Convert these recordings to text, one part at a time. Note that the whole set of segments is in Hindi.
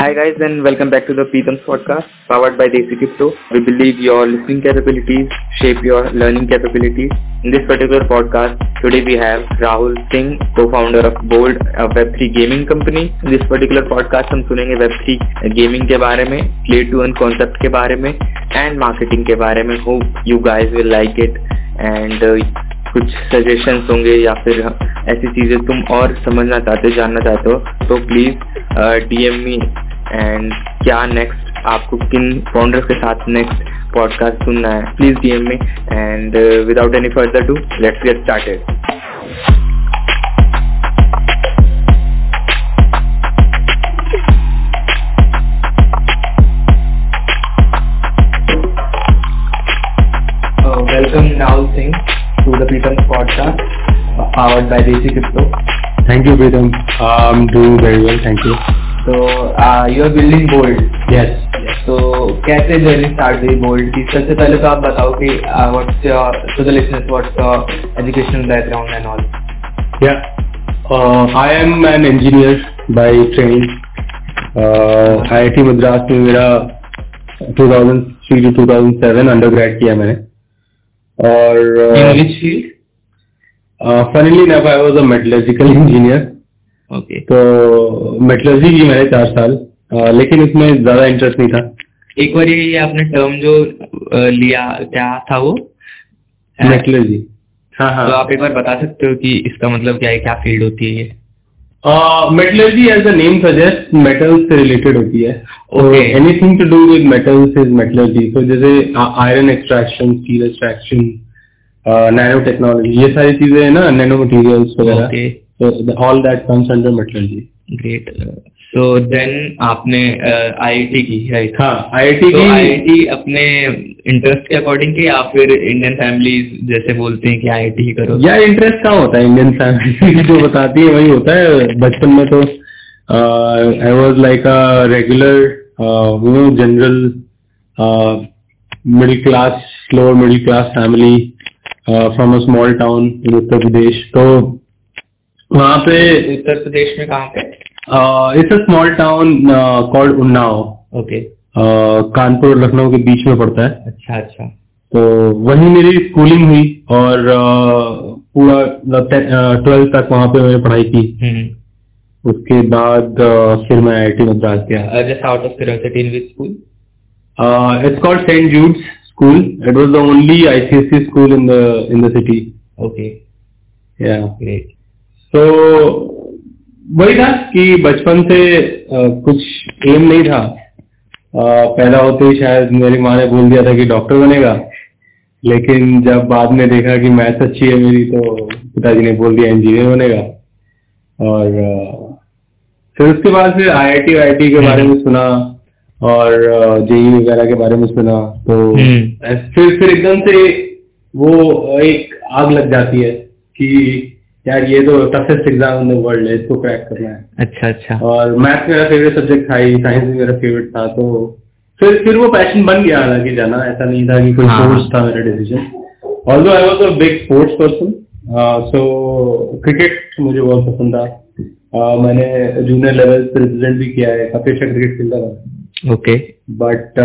Hi guys and welcome back to the Peetham's podcast powered by Desi Crypto. We believe your listening capabilities shape your learning capabilities. In this particular podcast, today we have Rahul Singh, co-founder of Bold, a Web3 gaming company. In this particular podcast हम सुनेंगे Web3 gaming के बारे में, play to earn concept के बारे में and marketing के बारे में. Hope you guys will like it and uh, कुछ सजेशंस होंगे या फिर ऐसी चीज़ें तुम और समझना चाहते जानना चाहते हो तो प्लीज़ डीएम मी एंड क्या नेक्स्ट आपको किन फाउंडर्स के साथ नेक्स्ट पॉडकास्ट सुनना है please DM me and without any further ado let's get started welcome Rahul Singh to the Preetham's podcast uh, powered by Desi Crypto. Thank you, Pritham. I'm um, doing very well, thank you. So uh, you are building Bold. Yes. तो कैसे जर्नी स्टार्ट हुई बोल्ड की सबसे पहले तो आप बताओ कि what's your to the listeners what's your educational background and all Yeah. Uh, I am an engineer by training. Uh, Madras में मेरा 2003 to 2007 अंडरग्रेड किया मैंने और funnily enough I was a metallurgical engineer okay तो मेटलर्जी की मैंने चार साल लेकिन इसमें ज़्यादा इंटरेस्ट नहीं था। एक बार ये आपने टर्म जो uh, लिया क्या था वो? मेटलर्जी हाँ हाँ। तो आप एक बार बता सकते हो कि इसका मतलब क्या है क्या फ़ील्ड होती है ये? Metallurgy as the name suggest metals से रिलेटेड होती है। Okay. Anything to do with metals is metallurgy तो जैसे iron extraction steel extraction nanotechnology ये सारी चीज़ें है ना नैनो मटेरियल्स वगैरह ओके तो all that comes under metallurgy great so then आपने आईआईटी की राइट हाँ आईआईटी तो की आईआईटी अपने इंटरेस्ट के अकॉर्डिंग की या फिर इंडियन फैमिलीज़ जैसे बोलते हैं कि आईआईटी ही करो? यार इंटरेस्ट कहाँ होता है इंडियन फैमिली जो बताती है वही होता है। बचपन में तो I was like a regular you know general middle class lower middle class family from a small town in Uttar Pradesh तो वहाँ पे उत्तर प्रदेश में कहाँ पे? It's a small town called Unnao okay. Kanpur और लखनऊ के बीच में पड़ता है। अच्छा अच्छा। तो वहीं मेरी स्कूलिंग हुई और पूरा ट्वेल्थ तक वहाँ पे मैंने पढ़ाई की। हम्म उसके बाद फिर मैं आई मद्रास गया। Just out of curiosity in which school it's called saint Jude's school it was the only ICSE school in the in the city okay yeah great तो वही था कि बचपन से कुछ एम नहीं था। पैदा होते ही शायद मेरी माँ ने बोल दिया था कि डॉक्टर बनेगा। लेकिन जब बाद में देखा कि मैथ अच्छी है मेरी तो पिताजी ने बोल दिया इंजीनियर बनेगा। और फिर उसके बाद फिर आईआईटी आईआईटी के बारे में सुना और जेई वगैरह के बारे में सुना। तो हम्म। फिर फिर एकदम से वो एक आग लग जाती है कि यार ये तो toughest exam in the world है इसको क्रैक करना है। अच्छा अच्छा। और मैथ मेरा फेवरेट सब्जेक्ट था ही साइंस भी मेरा फेवरेट था तो फिर फिर वो पैशन बन गया हालाँकि जाना ऐसा नहीं था कि कोई हाँ। फोर्स था मेरा decision although I was a big sports person so cricket मुझे बहुत पसंद था। Uh, मैंने जूनियर लेवल पे रिप्रेजेंट भी किया है काफ़ी अच्छा क्रिकेट खेलता था। ओके बट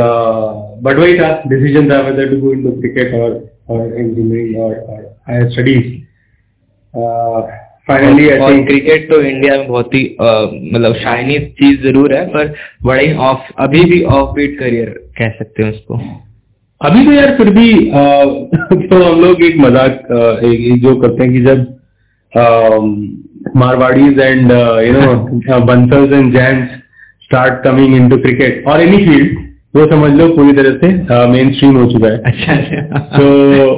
बट वही था डिसीज़न था whether to go into cricket और और इंजीनियरिंग और हायर स्टडीज़ फाइनली आई और थिंक क्रिकेट तो इंडिया में बहुत ही मतलब शाइनी चीज़ ज़रूर है पर बड़ा ही ऑफ़ अभी भी ऑफ़ बीट करियर कह सकते हैं उसको। अभी तो यार फिर भी अ, तो हम लोग एक मज़ाक एक, एक जो करते हैं कि जब Marwaris and you know Bansals and Jains start coming into cricket और एनी फ़ील्ड वो समझ लो पूरी तरह से मेन स्ट्रीम हो चुका है। अच्छा अच्छा। तो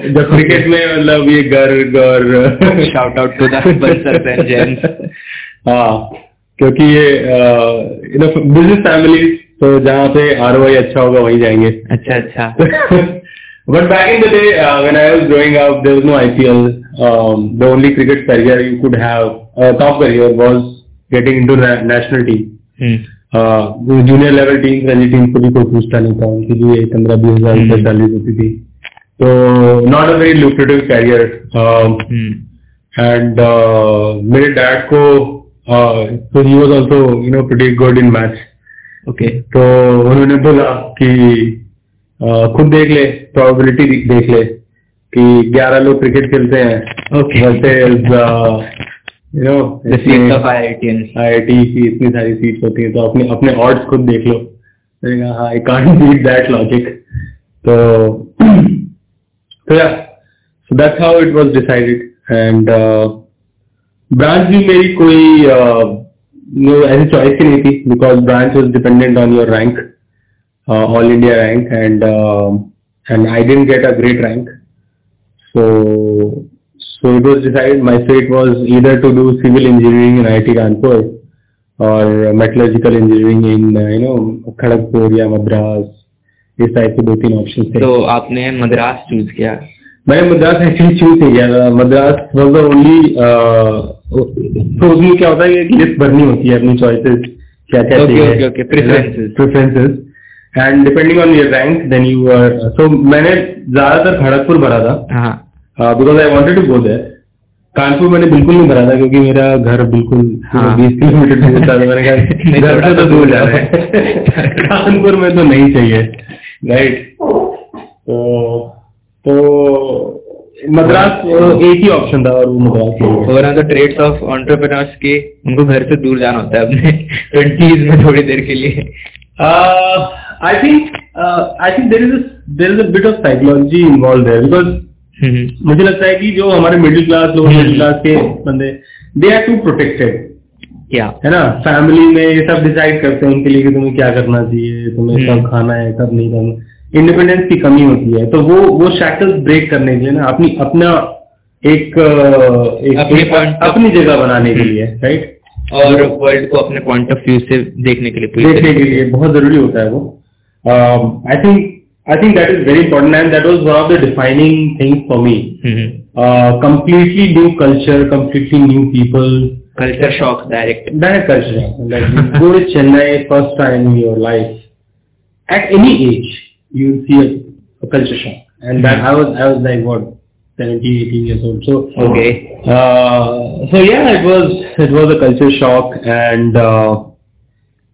जब क्रिकेट में मतलब ये गर गर। शाउट आउट टू हाँ क्योंकि ये बिज़नेस फैमिली तो जहाँ से आर अच्छा होगा वहीं जाएँगे। अच्छा अच्छा। But back in the day I was growing up there was no the only cricket career you could have top career was getting into national team Uh, junior level teams, Ranji team को भी कोई पूछता नहीं था उनकी भी पंद्रह बीस हज़ार रुपये हम्म। सैलरी होती थी तो not a very lucrative career. Hmm and uh, मेरे डैड को uh, so he was also you know pretty good in okay तो उन्होंने बोला कि आ, खुद देख ले प्रोबेबिलिटी देख ले कि 11 लोग क्रिकेट खेलते हैं Okay. Versus you know the seats of IITian IIT की इतनी सारी सीट्स होती हैं तो अपने अपने ऑड्स खुद देख लो। मैंने कहा हाँ I can't beat that logic तो तो yeah so that's how it was decided and branch भी मेरी कोई uh, no, ऐसी चॉइस ही नहीं थी because branch was dependent on your rank all India rank and and I didn't get a great rank so so it was decided my fate was either to do civil engineering in IIT Kanpur or metallurgical engineering in uh, you know Kharagpur या मद्रास इस टाइप के दो तीन ऑप्शन थे। तो आपने मद्रास चूज़ किया? मैंने मद्रास एक्चुअली चूज़ नहीं किया था। मद्रास वॉज़ द ओनली तो उसमें क्या होता है कि लिस्ट भरनी होती है अपनी चॉइसेस क्या क्या Okay, चाहिए okay, okay, preferences. Preferences and depending on your rank then you are so मैंने ज़्यादातर खड़गपुर भरा था। हाँ। Because I wanted to go there Kanpur मैंने बिल्कुल नहीं भरा था क्योंकि मेरा घर बिल्कुल हाँ। बीस किलोमीटर दूर था तो मैंने कहा घर से तो तो दूर जा रहा है। कानपुर में तो नहीं चाहिए राइट तो तो मद्रास एक ही ऑप्शन था और वो मद्रास ही है। One of traits of entrepreneurs के उनको घर से दूर जाना होता है अपने ट्वेंटीज में थोड़ी देर के लिए। Uh, I think uh, I think there is a there is a bit of psychology हम्म, मुझे लगता है कि जो हमारे मिडिल क्लास लोग हम्म। मिडिल क्लास के बंदे दे आर टू प्रोटेक्टेड क्या? है ना? फैमिली में ये सब डिसाइड करते हैं उनके लिए कि तुम्हें क्या करना चाहिए तुम्हें हम्म। कब खाना है कब नहीं करना इंडिपेंडेंस की कमी होती है। तो वो वो शैकल्स ब्रेक करने के लिए ना अपनी अपना एक एक, अपने एक अपनी जगह बनाने के हम्म। लिए राइट और वर्ल्ड को अपने पॉइंट ऑफ़ व्यू से देखने के लिए देखने के लिए बहुत ज़रूरी होता है वो। I think I think that is very important and that was one of the defining things for me. Mm-hmm. Uh, completely new culture, completely new people. Culture shock direct. Direct culture shock. Like you go to Chennai first time in your life. At any age, you see a, a culture shock. And mm-hmm. I was, I was like, what, 17, 18 years old. So, okay. Uh, so yeah, it was, it was a culture shock and, uh,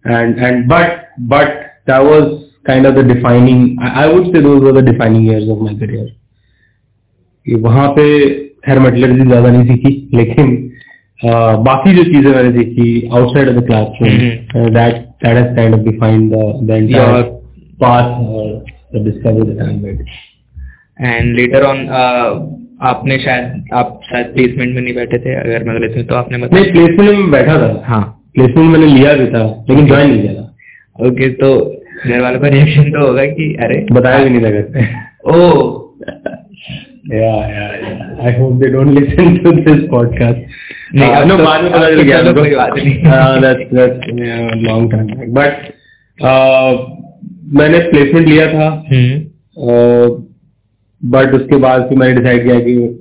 and, and, but, but that was kind of the defining I, I would say those were the defining years of my career. कि वहाँ पे खैर मेटलर्जी ज़्यादा नहीं सीखी लेकिन uh, बाकी जो चीज़ें मैंने सीखी outside of the classroom that that has kind of defined the the entire path और the discovery that I made and later on आपने शायद आप शायद प्लेसमेंट में नहीं बैठे थे अगर मैं गलत हूँ तो आपने नहीं मतलब प्लेसमेंट में बैठा था। हाँ। प्लेसमेंट मैंने लिया भी था लेकिन ज्वाइन नहीं किया था। ओके तो घर वालों का रिएक्शन तो होगा कि अरे बताया भी नहीं था घर पे। ओ। yeah i hope they don't listen to this नहीं, uh, तो- बाद में पता चल तो गया कोई बात नहीं। uh, yeah, long time back. But uh, मैंने प्लेसमेंट लिया था। हम्म। बट उसके बाद फिर मैंने डिसाइड किया कि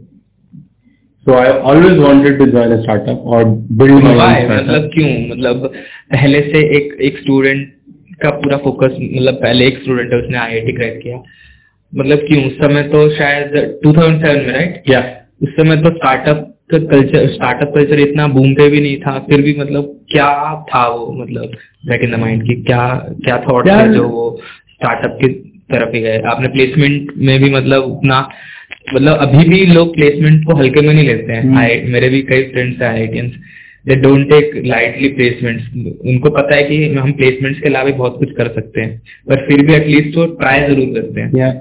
so I always wanted to join a startup और बिल्ड माय? मतलब क्यों? मतलब पहले से एक एक स्टूडेंट का पूरा फोकस मतलब पहले एक स्टूडेंट है उसने आईआईटी क्रैक किया। मतलब क्यों उस समय तो शायद 2007 में राइट या उस समय तो स्टार्टअप का कल्चर स्टार्टअप कल्चर इतना बूम पे भी नहीं था फिर भी मतलब क्या था वो मतलब बैक इन द माइंड की क्या क्या थॉट थे जो वो स्टार्टअप की तरफ़ ही गए। आपने प्लेसमेंट में भी मतलब उतना मतलब अभी भी लोग प्लेसमेंट को हल्के में नहीं लेते हैं। हम्म। मेरे भी कई फ्रेंड्स हैं IITians they don't take lightly placements उनको पता है कि हम प्लेसमेंट्स के अलावा बहुत कुछ कर सकते हैं। पर फिर भी एटलीस्ट वो ट्राई ज़रूर करते हैं। या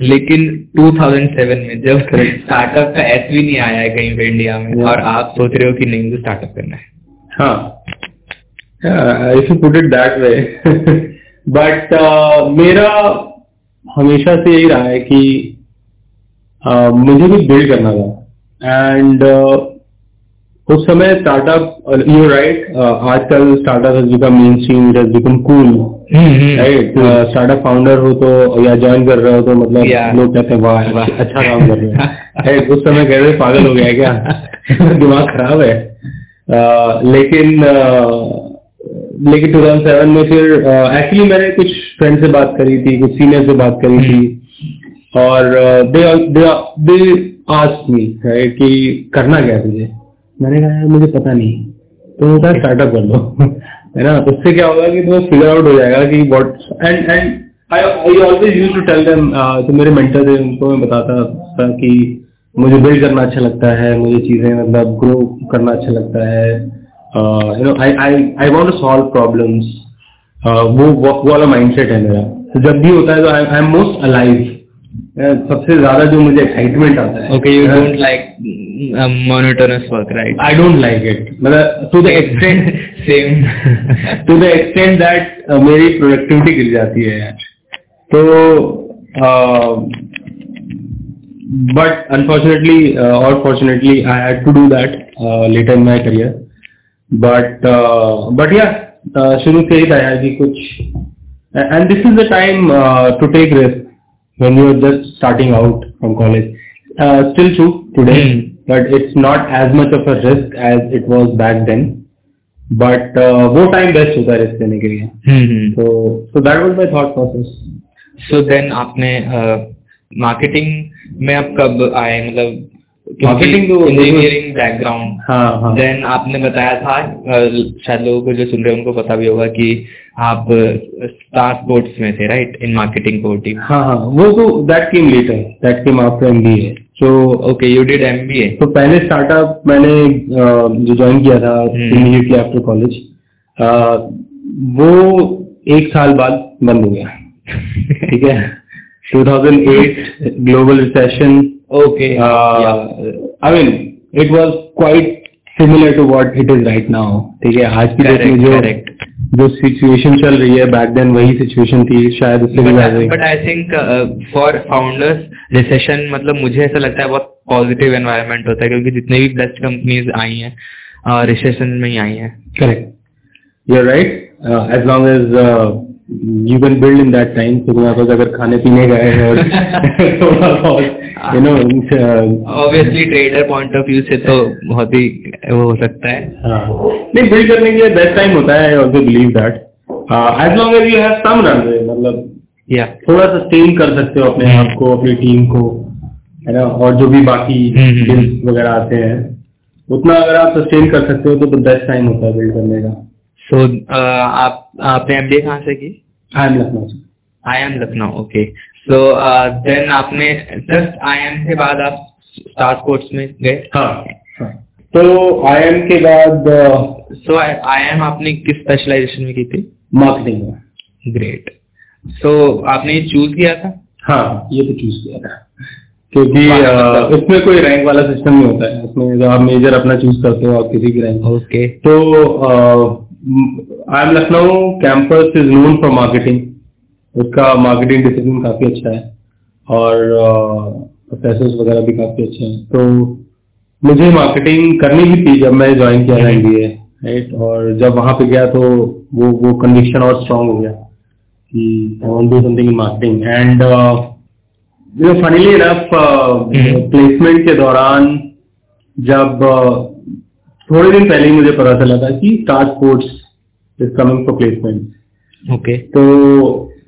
लेकिन 2007 में जब स्टार्टअप का एस भी नहीं आया है कहीं पे इंडिया में Yeah. और आप सोच रहे हो कि नहीं मुझे स्टार्टअप करना है। हाँ। If you put it that way but मेरा हमेशा से यही रहा है कि uh, मुझे कुछ बिल्ड करना था। एंड उस समय स्टार्टअप यू राइट आजकल startup has become mainstream it has become cool right startup founder हो तो या ज्वाइन कर रहे हो तो मतलब Yeah. लोग कहते हैं वाह। अच्छा- काम कर रहे हैं। Right, उस समय कह रहे पागल हो गया क्या? दिमाग खराब है। अह, लेकिन अह, लेकिन 2007 में फिर एक्चुअली मैंने कुछ फ्रेंड से बात करी थी कुछ सीनियर से बात करी थी। और they they they ask me right कि करना क्या तुझे? मैंने कहा यार मुझे पता नहीं। तो होता स्टार्टअप कर लो है ना? उससे क्या होगा कि तुम्हें फिगर आउट हो जाएगा कि what and and I I always use to tell them तो मेरे मेंटर थे उनको मैं बताता था कि मुझे बिल्ड करना अच्छा लगता है मुझे चीज़ें मतलब ग्रो करना अच्छा लगता है। You know I I I want to solve problems वो वो वाला माइंडसेट है मेरा। तो जब भी होता है तो I I am most alive सबसे ज़्यादा जो मुझे एक्साइटमेंट आता है। Okay you don't like monotonous work right I don't like it मतलब to the extent same to the extent that मेरी प्रोडक्टिविटी गिर जाती है यार तो but unfortunately uh, or fortunately I had to do that uh, later in my career but uh, but yeah uh, शुरू से ही था यार कि कुछ and this is the time uh, to take risk when you are just starting out from college uh, still true today Hmm. But it's not as much of a risk as it was back then. But uh, वो time best होता है risk लेने के लिए। Hmm so so that was my thought process so then आपने मार्केटिंग में आप कब आए? मतलब Marketing तो- इंजीनियरिंग बैकग्राउंड हाँ हाँ। देन आपने बताया था शायद लोगों को जो सुन रहे हैं उनको पता भी होगा कि आप स्टार स्पोर्ट्स में थे right in marketing core team हाँ हाँ। वो तो that came later that came after MBA तो ओके यू डिड एमबीए तो पहले स्टार्टअप मैंने जो ज्वाइन किया था। इमीडिएटली आफ्टर कॉलेज वो एक साल बाद बंद हो गया। ठीक है? 2008 global recession okay I mean it was quite similar to what it is right now ठीक है? आज की डेट में जो करेक्ट जो सिचुएशन चल रही है बैक देन वही सिचुएशन थी शायद उससे भी but I think for founders recession मतलब मुझे ऐसा लगता है बहुत पॉजिटिव एनवायरनमेंट होता है क्योंकि जितने भी बेस्ट कंपनीज़ आई हैं रिसेशन में ही आई हैं. You're right. Uh, as long as uh, you can build in that time, तो तुम्हारे पास अगर खाने पीने का है और थोड़ा बहुत you know obviously trader point of view से तो बहुत ही वो हो सकता है नहीं बिल्ड करने के लिए बेस्ट टाइम होता है I also believe that as long as you have some run मतलब या थोड़ा सस्टेन कर सकते हो अपने आप को अपनी टीम को है ना? और जो भी बाकी हम्म, हम्म। वगैरह आते हैं उतना अगर आप सस्टेन कर सकते हो तो बेस्ट टाइम होता है बिल्ड करने का। सो आप आपने एमबीए कहाँ से की? आई एम लखनऊ से IIM Lucknow okay so then आपने जस्ट आई एम के बाद आप स्टार स्पोर्ट्स में गए? हाँ हाँ। तो आई एम के बाद सो आई एम आपने किस स्पेशलाइजेशन में की थी? मार्केटिंग में। ग्रेट सो आपने ये चूज़ किया था? हाँ ये तो चूज़ किया था। क्योंकि मतलब- इसमें कोई रैंक वाला सिस्टम नहीं होता है। इसमें जो आप मेजर अपना चूज़ करते हो आप किसी भी रैंक ओके। तो IIM Lucknow campus is known for marketing उसका मार्केटिंग डिसिप्लिन काफ़ी अच्छा है। और प्रोफेसर्स वगैरह भी काफ़ी अच्छे हैं। तो मुझे मार्केटिंग करनी भी थी जब मैं ज्वाइन किया हम्म। एमबीए राइट और जब वहाँ पे गया तो वो वो कन्विक्शन और स्ट्रांग हो गया। कि I want do something in marketing and you know funnily enough hmm. Placement के दौरान जब uh, थोड़े दिन पहले ही मुझे पता चला था कि Star Sports is coming for placement okay तो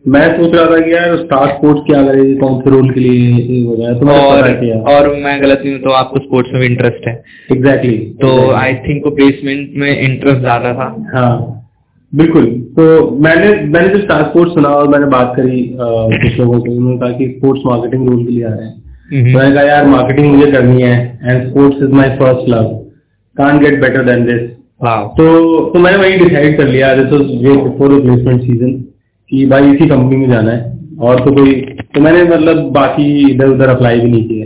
मैं सोच रहा था कि यार स्टार स्पोर्ट्स क्या करे कौन से रोल के लिए हो गया तो मैंने और किया। और मैं गलत नहीं हूँ तो आपको स्पोर्ट्स में भी इंटरेस्ट है। एग्जैक्टली तो आई थिंक वो प्लेसमेंट में इंटरेस्ट ज़्यादा था। हाँ। बिल्कुल। तो मैंने मैंने जब स्टार स्पोर्ट्स सुना और मैंने बात करी कुछ लोगों से उन्होंने कहा कि स्पोर्ट्स मार्केटिंग रोल के लिए आ रहे हैं। तो मैंने कहा यार मार्केटिंग मुझे करनी है and sports is my first love can't get better than this तो तो मैंने वही डिसाइड कर लिया this was way before placement season कि भाई इसी कंपनी में जाना है। और तो कोई तो मैंने मतलब बाकी इधर उधर अप्लाई भी नहीं किए।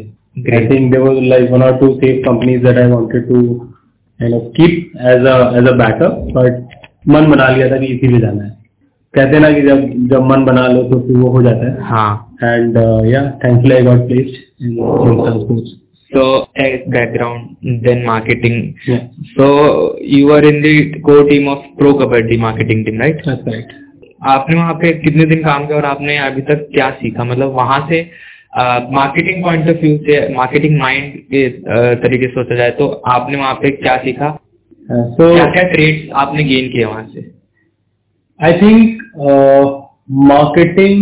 I think there was like one और two safe companies that I wanted to kind of keep as a as a backup but मन बना लिया था कि इसी में जाना है। कहते हैं ना कि जब जब मन बना लो तो फिर वो हो जाता है। हाँ। And yeah thankfully I got placed in in sports so tech background then marketing. Yeah. so you are in the core team of pro kabaddi marketing team right? That's right आपने वहाँ पे कितने दिन काम किया और आपने अभी तक क्या सीखा? मतलब वहाँ से मार्केटिंग पॉइंट ऑफ़ व्यू से मार्केटिंग माइंड के अ, तरीके से सोचा जाए तो आपने वहाँ पे क्या सीखा? सो क्या क्या ट्रेड्स आपने गेन किए वहाँ से? I think uh, marketing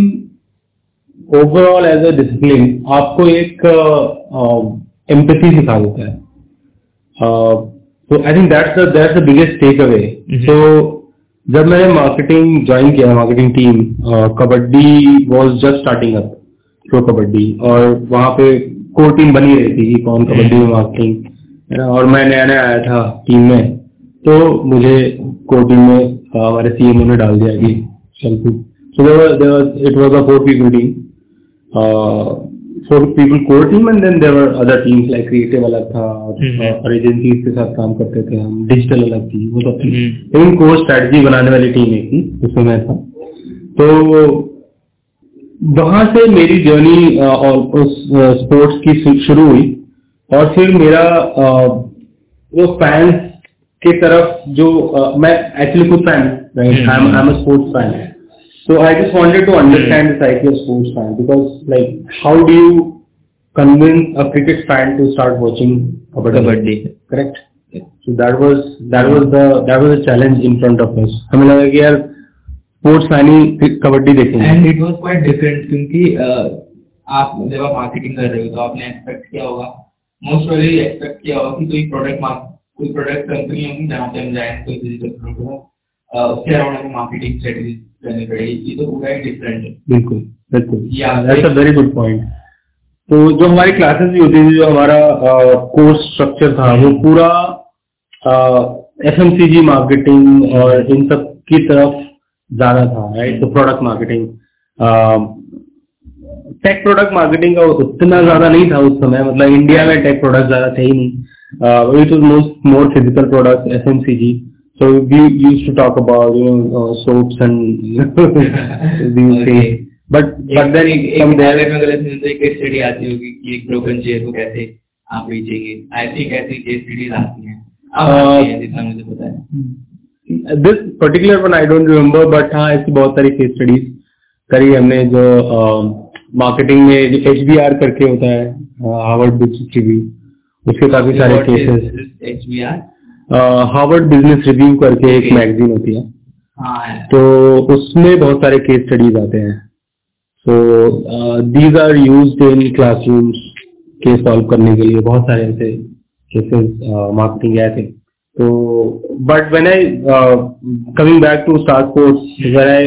overall as a discipline आपको एक एम्पथी सिखा देता है। Uh, so I think that's the that's the biggest takeaway. Mhm. जब मैंने मार्केटिंग ज्वाइन किया marketing team kabaddi was just starting up pro kabaddi और वहाँ पे कोर टीम बनी रही थी कि कौन कबड्डी में मार्केटिंग और मैं नया नया आया था टीम में। तो मुझे टीम में हमारे सीएमओ ने डाल दिया कि चल so it was four people team four people core team and then there were other teams like creative अलग था और एजेंसीज के साथ काम करते थे हम डिजिटल अलग थी वो सब थी. लेकिन कोर स्ट्रेटजी बनाने वाली टीम एक थी उसमें मैं था. तो वहाँ से मेरी जर्नी और उस स्पोर्ट्स की शुरू हुई और फिर मेरा वो फैंस के तरफ़ जो uh, मैं एक्चुअली खुद fan I am sports fan so I just wanted to understand this IPL sports fan because like how do you convince a cricket fan to start watching kabaddi correct so that was that was that was a challenge in front of us हमें लगा कि यार स्पोर्ट्स फ़ैन ही कबड्डी देखेंगे। इट वाज क्वाइट डिफरेंट क्योंकि आप जब आप मार्केटिंग कर रहे हो तो आपने एक्सपेक्ट किया होगा। मोस्ट प्रोबेबली एक्सपेक्ट किया होगा कि कोई प्रोडक्ट मार्केट कोई प्रोडक्ट कंपनी होगी जहाँ पे हम जाए कोई फ़िज़िकल प्रोडक्ट हो उसके अराउंड हमें मार्केटिंग स्ट्रेटेजी करनी पड़ेगी। ये तो पूरा ही डिफरेंट है बिल्कुल। बिल्कुल अ वेरी गुड पॉइंट तो जो हमारी क्लासेस भी होती थी जो हमारा कोर्स स्ट्रक्चर था वो पूरा एफ़ मार्केटिंग और इन सब की तरफ़ ज़्यादा था राइट तो product marketing tech product marketing का उतना ज़्यादा नहीं था उस समय। मतलब इंडिया में टेक प्रोडक्ट ज़्यादा थे ही नहीं। It was most more physical product F So we used to talk about you know uh, soaps and these things. But but then from there में नहीं तो एक स्टडी आती होगी कि एक ब्रोकन चेयर को कैसे आप बेचेंगे। आई थिंक ऐसी केस स्टडीज़ आती हैं। आती हैं जितना मुझे पता है। This particular one I don't remember but हाँ ऐसी बहुत सारी केस स्टडीज़ करी हमने जो मार्केटिंग में एच बी आर करके होता है हार्वर्ड बिज़नेस रिव्यू उसके काफ़ी सारे cases H B R Harvard business review करके एक मैगजीन होती है। हाँ, तो उसमें बहुत सारे केस स्टडीज़ आते हैं। So these are use in classrooms case solve करने के लिए बहुत सारे ऐसे केसेस मार्केटिंग आए थे तो but when I coming back to star sports when I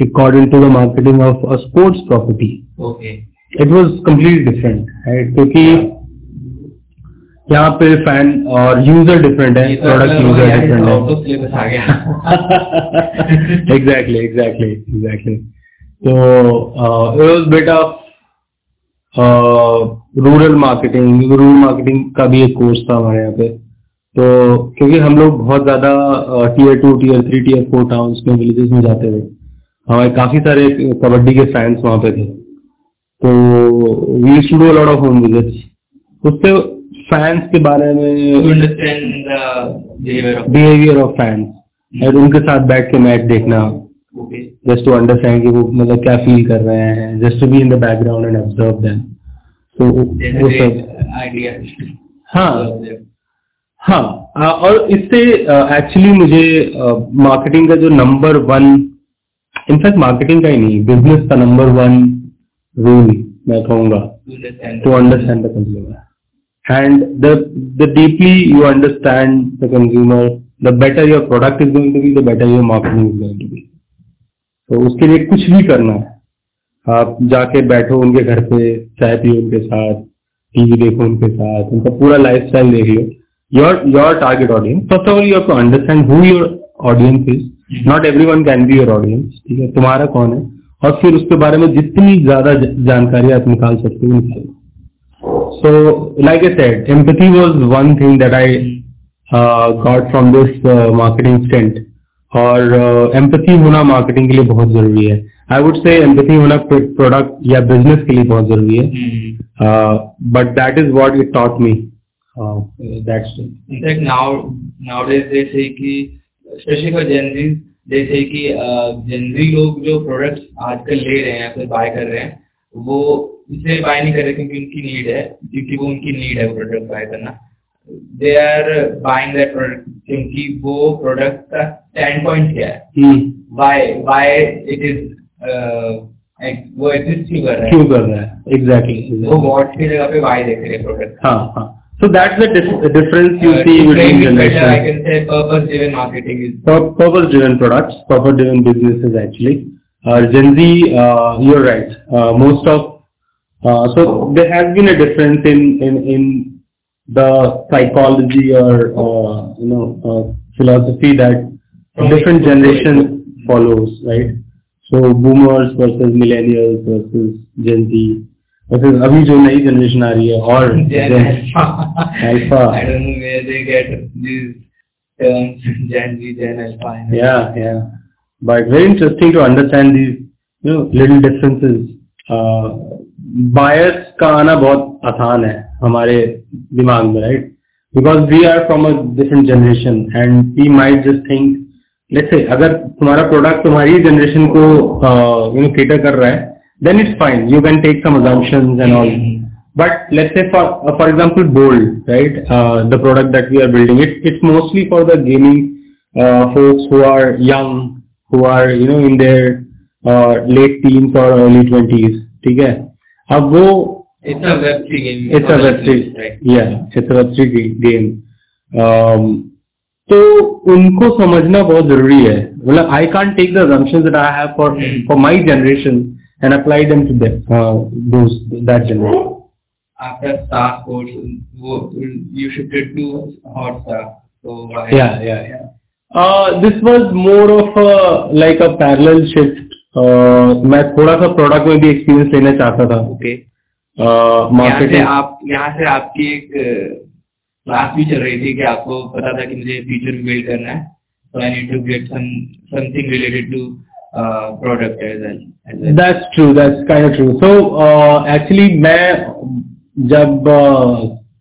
marketing of a sports property. Okay. It was completely different, right? क्योंकि यहाँ पे फ़ैन और यूज़र डिफरेंट है प्रोडक्ट यूज़र डिफरेंट है। एग्जैक्टली एग्जैक्टली एग्जैक्टली तो it was bit of rural marketing rural marketing का भी एक कोर्स था हमारे यहाँ पे। तो क्योंकि हम लोग बहुत ज़्यादा tier two tier three tier four towns में विलेजेस में जाते थे। हमारे काफ़ी सारे कबड्डी के फैंस वहाँ पे थे। तो we to do lot of home visits उससे फैंस के बारे में बिहेवियर ऑफ़ फैंस और उनके साथ बैठ के मैच देखना। जस्ट टू अंडरस्टैंड कि वो मतलब क्या फील कर रहे हैं। Just to be in the background and observe them तो वो सब हाँ। हाँ। और इससे एक्चुअली मुझे मार्केटिंग का जो नंबर वन इनफैक्ट मार्केटिंग का ही नहीं बिज़नेस का नंबर वन रूल मैं कहूँगा। To understand the consumer and the the deeply you understand the consumer, the better your product is going to be, the better your marketing is going to be. तो उसके लिए कुछ भी करना है। आप जाके बैठो उनके घर पे चाय पियो उनके साथ टीवी देखो उनके साथ उनका पूरा लाइफ स्टाइल देख लो। Your your target audience first of all you to understand who your audience is not everyone can be your audience ठीक है? तुम्हारा कौन है? और फिर उसके बारे में जितनी ज़्यादा जानकारी आप निकाल सकते हो निकालो। So, like I said, empathy was one thing that I uh, got from this uh, marketing stint. और एम्पथी uh, होना मार्केटिंग के लिए बहुत ज़रूरी है। आई वुड से एम्पथी होना प्रोडक्ट या बिज़नेस के लिए बहुत ज़रूरी है। But that is what it taught me that's in fact now nowadays जैसे कि स्पेशली फॉर जेनजीज जैसे कि जेनजी uh, लोग जो प्रोडक्ट्स आजकल ले रहे हैं या फिर बाय कर रहे हैं वो इसलिए बाय नहीं कर रहे क्योंकि उनकी नीड है क्योंकि वो उनकी नीड है प्रोडक्ट बाय करना they are buying that product क्योंकि वो प्रोडक्ट का स्टैंड पॉइंट क्या है बाय बाय इट इज़ वो एग्जिस्ट क्यों कर रहा है क्यों कर रहा है एग्जैक्टली. वो वॉट की जगह पे बाय देख रहे हैं प्रोडक्ट हाँ हाँ So that's the dif- difference you Uh, see between frame I can say purpose-driven marketing is Pur- Purpose-driven products, purpose-driven businesses actually. Uh, Gen Z, uh, you're right. Uh, most of, uh, so there has been a difference in, in, in the psychology or, uh, you know, uh, philosophy that From different age group to age generation follows, right? So boomers versus millennials versus Gen Z versus अभी जो नई generation आ रही है और Gen Alpha. Alpha. I don't know where they get these terms, Gen Z, Gen Alpha. and- Yeah, yeah. But very interesting to understand these, you know, little differences. Uh, bias का आना बहुत आसान है हमारे दिमाग में right because we are from a different generation and we might just think let's say अगर तुम्हारा प्रोडक्ट तुम्हारी जनरेशन को यू नो कैटर कर रहा है then it's fine you can take some assumption and all but let's say for for example bold right the product that we are building it it's mostly for the gaming folks who are young who are you know in their late teens और अर्ली ट्वेंटीज ठीक है? अब वो It's a web three game. it's a web three, Right. yeah, it's a web three game. Um, तो उनको समझना बहुत ज़रूरी है मतलब I can't take the assumptions that I have for Hmm. for my generation and apply them to them, uh, those that generation. After Star Sports, wo- you shifted to Hotstar. So why? Yeah, yeah, yeah. Uh, this was more of a like a parallel shift. Uh, मैं थोड़ा सा प्रोडक्ट में भी एक्सपीरियंस लेना चाहता था uh, यहाँ से मार्केटिंग आप यहाँ से आपकी एक क्लास भी चल रही थी कि आपको पता था कि मुझे फ्यूचर बिल्ड करना है so I need to get some something related to uh, product as well. As well. That's true. That's kind of true. So uh, actually मैं जब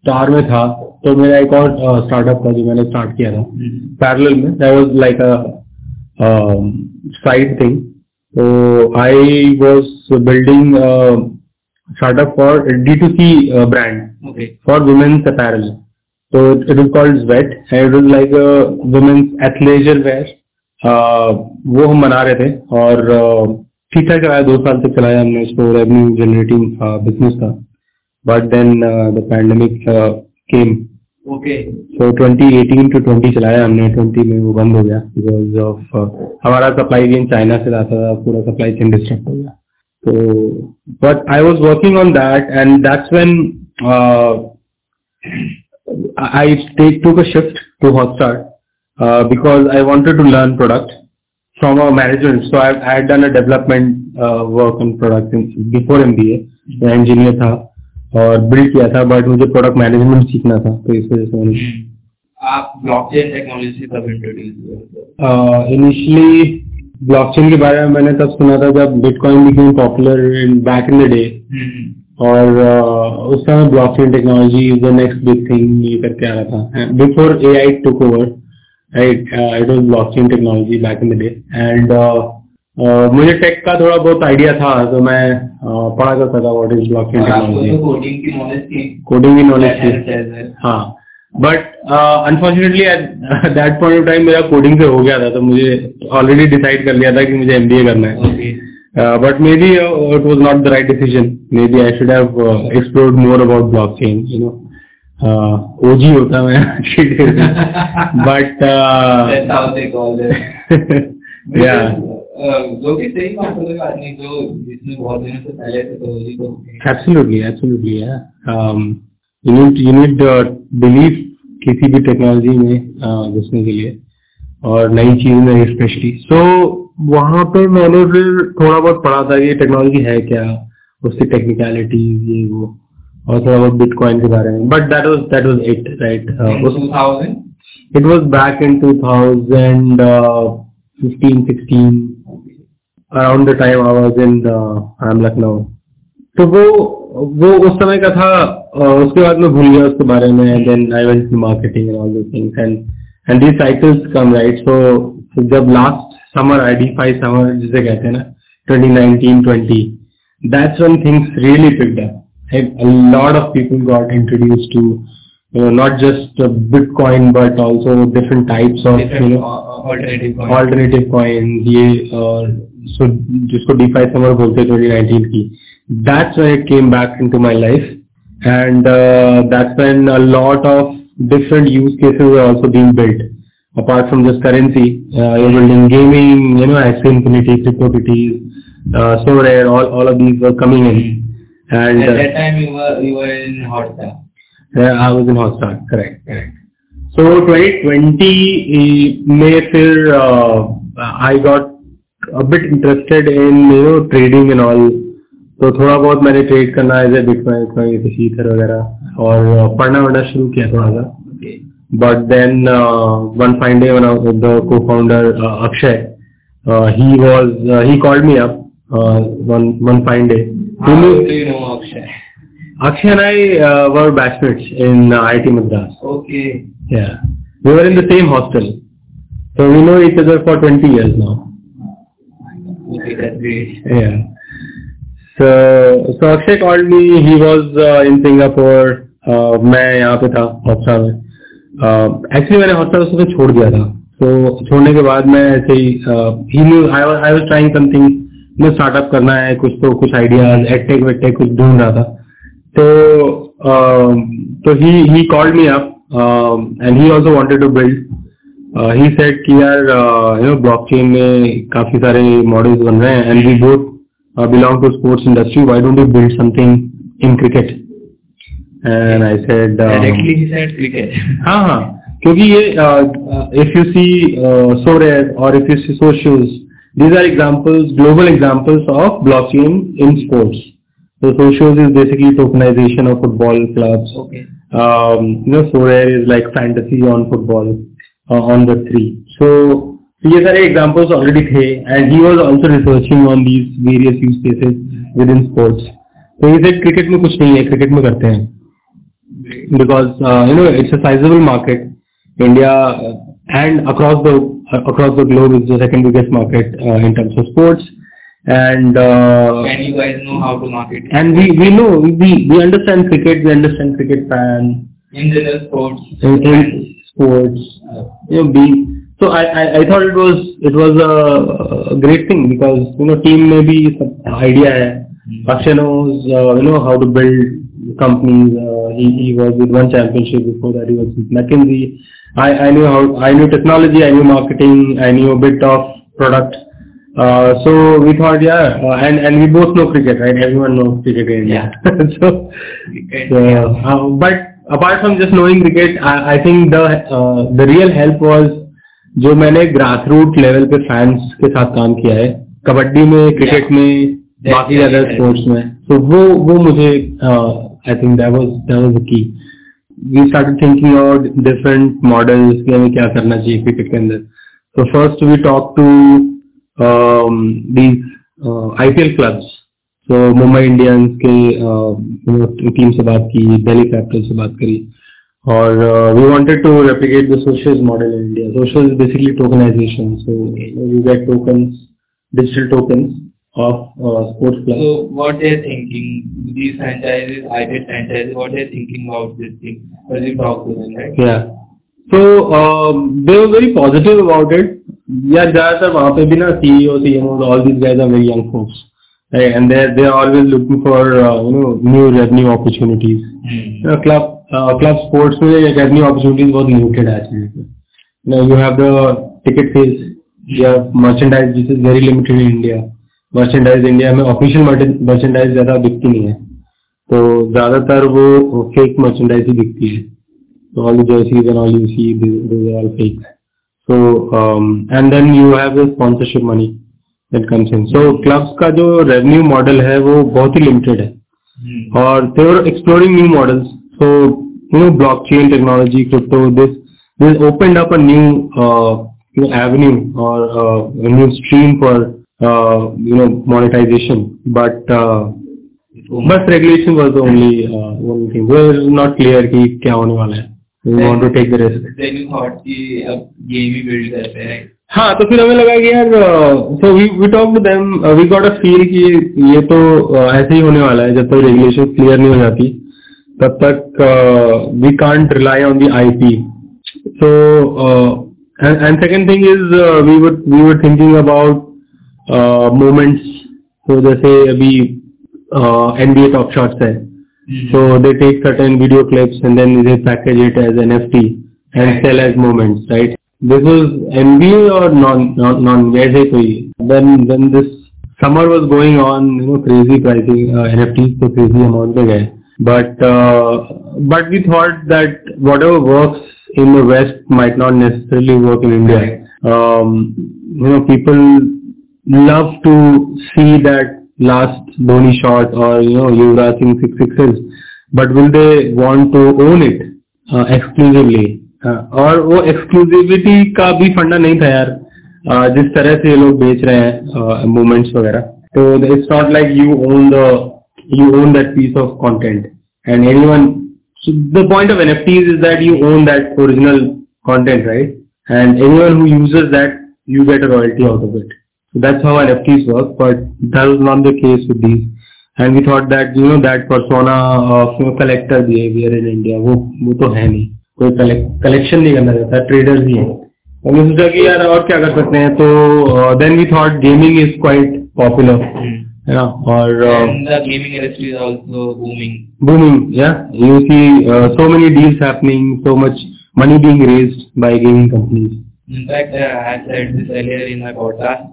स्टार uh, में था तो मेरा एक और स्टार्टअप था जो मैंने स्टार्ट किया था. पैरेलल में that was like a side thing so I was building a startup for D2C uh, brand Okay. for women's apparel. So it, it was called Sweat and it was like a women's athleisure wear. Uh, वो हम बना रहे थे और uh, ठीक ठाक चलाया दो साल तक चलाया हमने उसको रेवेन्यू जनरेटिंग बिज़नेस था but then the pandemic came Okay. So 2018 to 20 चलाया हमने 20 में वो बंद हो गया बिकॉज ऑफ हमारा सप्लाई चेन चाइना से आता था पूरा सप्लाई चेन डिस्टर्ब हो गया तो but I was working on that and that's when I take, took a shift to Hotstar uh, because I wanted to learn product from a management. So I, I had done a development uh, work on product in, before MBA. मैं engineer था और बिल्ड किया था बट मुझे product management सीखना था तो इस वजह से मैंने आप ब्लॉकचेन टेक्नोलॉजी कब इंट्रोड्यूस इनिशियली ब्लॉकचेन के बारे में मैंने तब सुना था जब bitcoin became popular in back in the day hmm, और uh, उस समय blockchain technology is the next big thing ये करके आ रहा था। Before A I took over right it was blockchain technology back in the day and मुझे टेक का थोड़ा बहुत आइडिया था तो मैं पढ़ा करता था what is blockchain technology coding की नॉलेज थी। हाँ। But unfortunately at that point of time मेरा कोडिंग से हो गया था तो मुझे ऑलरेडी डिसाइड कर लिया था कि मुझे एमबीए करना है। But maybe it was not the right decision maybe I should है explored more about blockchain but absolutely, absolutely, yeah. Um, you need you need belief किसी भी टेक्नोलॉजी में uh, घुसने के लिए और नई चीज़ में स्पेशली सो वहाँ पे मैंने फिर थोड़ा बहुत पढ़ा था ये टेक्नोलॉजी है क्या उसकी टेक्निकलिटी ये वो और थोड़ा बहुत बिटकॉइन के बारे में। But that was that was it right two thousand it was back in 2015 16 around the time I was in uh, I'm Lucknow तो वो वो उस समय का था uh, उसके बाद मैं भूल गया उसके बारे में then I went to marketing and all those things and and these cycles come right so जब last summer I five summer जिसे कहते हैं ना 2019 20 that's when things really picked up And a lot of people got introduced to you know not just uh, bitcoin but also different types of you different know alternative alternative coin ये और सो जिसको डीफाई समर बोलते हैं 2019 की that's when it came back into my life and uh, that's when a lot of different use cases are also being built. Apart from just currency, uh, you're building gaming, you know, Axie Infinity, CryptoKitties, uh, Sorare, all, all of these were coming in. And At uh, that time you were you were in Hotstar. yeah, I was in Hotstar, correct, correct. So 2020 में फिर uh, I got A bit interested in you know trading and all. तो थोड़ा बहुत मैंने ट्रेड करना एज ए बिटकॉइन ईथर वगैरह और uh, पढ़ना वढ़ना शुरू किया थोड़ा सा Okay. But then uh, one fine day when I was the co-founder uh, Akshay, uh, he was uh, he called me up uh, one one fine day. He How knew- do Akshay? Akshay and I uh, were batchmates in uh, IIT Madras. Okay. Yeah, we were in the same hostel, so we know each other for 20 years now. Yeah. So so Akshay called me. He was uh, in Singapore. Uh, मैं यहाँ पे था हॉस्टल में एक्चुअली मैंने हॉस्टल उसको छोड़ दिया था तो छोड़ने के बाद मैं ऐसे ही आई वाज ट्राइंग समथिंग मैं स्टार्टअप करना है कुछ तो कुछ आइडियाज़ एटेक वेटेक कुछ ढूंढ रहा था तो um, तो he he called me up and he also wanted to build he said कि यार यू नो ब्लॉकचेन में काफ़ी सारे मॉडल्स बन रहे हैं and we both belong to sports industry why don't you build something in cricket and I said Directly he said cricket. हाँ हाँ क्योंकि ये इफ़ यू सी सोरेर और if you see socials these are examples global examples of blockchain in sports so socials is basically tokenization of football clubs Okay. um, you know Sorare is like fantasy on football uh, on the three so ये सारे examples already थे and he was also researching on these various use cases within sports so he said cricket में कुछ नहीं है cricket में करते हैं Great. because uh, you know it's a sizable market. India uh, and across the uh, across the globe is the second biggest market uh, in terms of sports, and uh, And you guys know how to market. and we we know we we understand cricket, we understand cricket fan in general sports. in, in sports, uh, you know, be so I, I I thought it was it was a, a great thing because you know team में भी सब idea है. Akshay knows uh, you know how to build companies. Uh, he he was with one championship before that. He was with McKinsey. I I knew how I knew technology. I knew marketing. I knew a bit of product. Uh, so we thought, yeah, uh, and and we both know cricket, right? Everyone knows cricket in India. so Cricket. so, uh, but apart from just knowing cricket, I, I think the uh, the real help was जो मैंने ग्रास रूट लेवल पे फैंस के साथ काम किया है। कबड्डी में क्रिकेट में बाकी अदर स्पोर्ट्स में। तो वो वो मुझे I think that was that was the key we started thinking about different models कि हमें क्या करना चाहिए क्रिकेट के अंदर। तो first we talk to these IPL clubs Mumbai Indians के टीम से बात की दिल्ली कैपिटल से बात करी। और we wanted to replicate the Socios model in India Socios basically tokenization so you get token digital token of sports club so what they are thinking the franchises I bet franchises what they are thinking about this thing what you talk to them right या so they are very positive about it या ज़्यादातर वहाँ पे भी ना CEO CMO all these guys are very young folks right? And they're they're always looking for uh, you know new revenue opportunities. Hmm. You know, club uh, club sports में revenue opportunities बहुत limited है actually. You know, you have the ticket sales, you have merchandise which is very limited in India. Merchandise India में official merchandise ज़्यादा बिकती नहीं है. तो ज्यादातर वो फेक मर्चेंडाइज ही दिखती है So all the jerseys and all you see, these, those are all fake. So um, and then you have the sponsorship money So clubs का जो रेवेन्यू मॉडल है वो बहुत ही लिमिटेड है। hmm. और they are exploring new models so new blockchain technology crypto this this opened up new avenue और new stream for you know monetization but बस regulation was the only one thing where is not clear की क्या होने वाला है। We want to take the risk Then you thought कि अब गेम ही करते हैं, हाँ तो फिर हमें लगा कि यार so we we talk to them we got a feel कि ये तो uh, ऐसे ही होने वाला है जब तक रेगुलेशन क्लियर नहीं हो जाती तब तक we can't rely on the IP so and second thing is we were we were thinking about moments तो जैसे अभी एनबीए टॉप शॉट्स है। Mhm. So they take certain video clips and then they package it as NFT and Right. sell as moments, right? This was NBA or non non non वैसे कोई when when this summer was going on, you know, crazy pricing uh, NFTs तो crazy amount पे गए. But uh, but we thought that whatever works in the West might not necessarily work in India. Right. Um, you know, people love to see that last Dhoni shot or you know Yuvraj Singh six sixes, but will they want to own it uh, exclusively? Uh, और वो एक्सक्लूसिविटी का भी फंडा नहीं था यार uh, जिस तरह से ये लोग बेच रहे हैं मूवमेंट्स वगैरह तो it's not like you own the you own that piece of content and anyone so the point of nfts is that you own that original content right and anyone who uses that you get a royalty out of it so that's how nfts work but that was not the case with these and we thought that you know that persona of you know collector behavior in india वो वो तो है नहीं कोई कलेक्शन नहीं करना चाहता ट्रेडर्स ही है हमने सोचा कि यार और क्या कर सकते हैं तो then we thought gaming is quite popular Mhm. है ना और uh, And the gaming industry is also booming. booming. Yeah, you see uh, so many deals happening, so much money being raised by gaming companies. In fact, uh, I said this earlier in my podcast.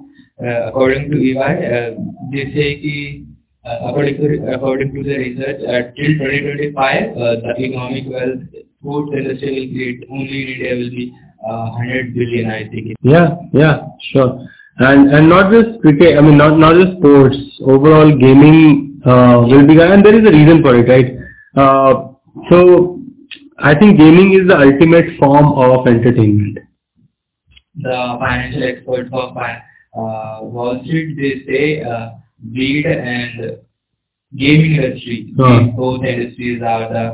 Uh, according to EY, uh, they say ki, uh, according to according to the research, uh, till 2025, uh, the economic wealth food industry will create only in India will be uh, 100 billion. I think. Yeah, yeah, sure. And and not just cricket. I mean, not not just sports. Overall, gaming uh, will be, and there is a reason for it, right? Uh, so I think gaming is the ultimate form of entertainment. The financial experts of uh, Wall Street they say uh, weed and gaming industry, Huh. these both industries are the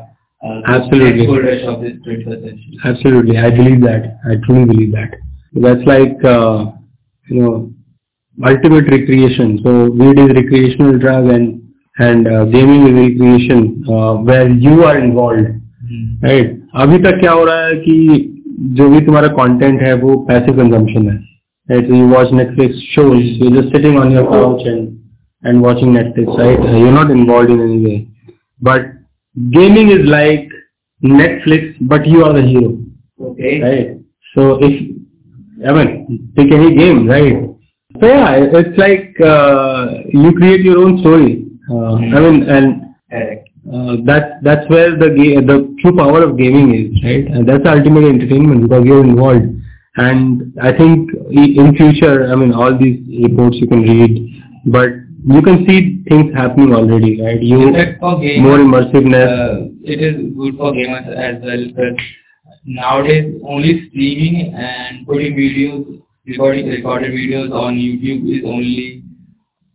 uh, Absolutely. next gold rush of this 21st century. Absolutely, I believe that. I truly believe that. That's like uh, you know ultimate recreation. So weed is recreational drug and and uh, gaming is recreation uh, where you are involved. Hmm. Right अभी तक क्या हो रहा है कि जो भी तुम्हारा कंटेंट है वो पैसिव कंजम्पशन है Right? You watch Netflix shows. You're just sitting on your couch and and watching Netflix. Right? You're not involved in any way. But gaming is like Netflix, but you are the hero. Okay. Right. So if I mean, pick any game, right? So yeah, it's like uh, you create your own story. Uh, I mean, and uh, that that's where the ga- the true power of gaming is, right? And that's the ultimate entertainment because you're involved. And I think in future, I mean, all these reports you can read, but you can see things happening already, right? You more immersiveness. uh, it is good for gamers as well because nowadays only streaming and putting videos, recording recorded videos on YouTube is only